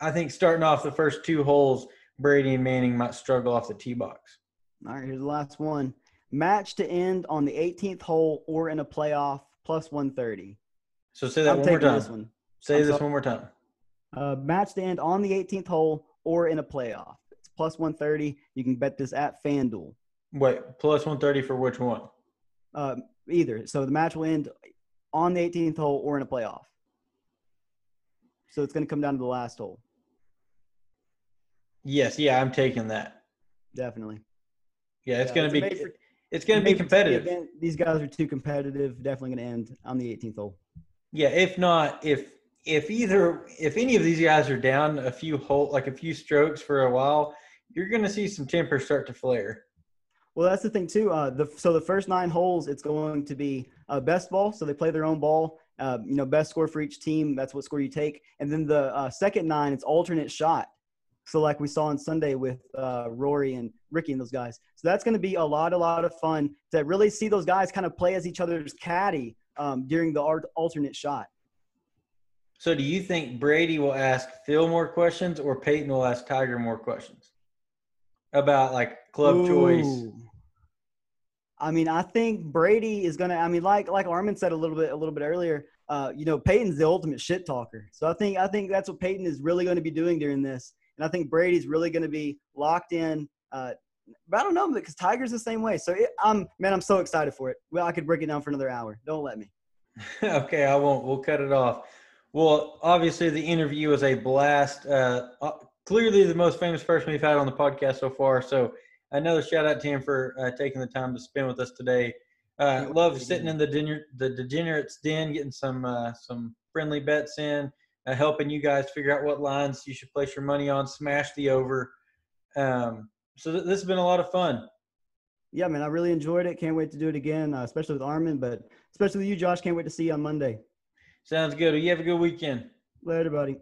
A: I think starting off the first two holes, Brady and Manning might struggle off the tee box.
B: All right, here's the last one. Match to end on the 18th hole or in a playoff plus 130.
A: So say that
B: I'm
A: one more time.
B: this one.
A: Say
B: I'm
A: this
B: sorry.
A: one more time.
B: Uh, match to end on the 18th hole or in a playoff. It's plus 130. You can bet this at FanDuel.
A: Wait, plus 130 for which one?
B: Uh, either. So the match will end on the 18th hole or in a playoff. So it's going to come down to the last hole.
A: Yes, yeah, I'm taking that.
B: Definitely.
A: Yeah, it's
B: Yeah,
A: going to be
B: made for-
A: it's going to be competitive.
B: These guys are too competitive. Definitely going to end on the 18th hole.
A: Yeah, if not, if if either if any of these guys are down a few hole like a few strokes for a while, you're going to see some temper start to flare.
B: Well, that's the thing too. Uh, the so the first nine holes, it's going to be uh, best ball. So they play their own ball. Uh, you know, best score for each team. That's what score you take. And then the uh, second nine, it's alternate shot. So like we saw on Sunday with uh, Rory and Rickie and those guys. So that's going to be a lot, a lot of fun to really see those guys kind of play as each other's caddy um, during the alternate shot.
A: So, do you think Brady will ask Phil more questions, or Peyton will ask Tiger more questions about like club choice?
B: I mean, I think Brady is gonna. I mean, like like Armen said a little bit a little bit earlier. Uh, you know, Peyton's the ultimate shit talker. So I think I think that's what Peyton is really going to be doing during this, and I think Brady's really going to be locked in. Uh, but I don't know because Tiger's the same way. So it, I'm man, I'm so excited for it. Well, I could break it down for another hour. Don't let me.
A: okay, I won't. We'll cut it off. Well, obviously, the interview was a blast. Uh, uh, clearly, the most famous person we've had on the podcast so far. So, another shout out to him for uh, taking the time to spend with us today. Uh, love sitting in the dinner, the degenerates den, getting some uh, some friendly bets in, uh, helping you guys figure out what lines you should place your money on, smash the over. Um, so th- this has been a lot of fun.
B: Yeah, man, I really enjoyed it. Can't wait to do it again, uh, especially with Armen, but especially with you, Josh. Can't wait to see you on Monday.
A: Sounds good. You have a good weekend.
B: Later, buddy.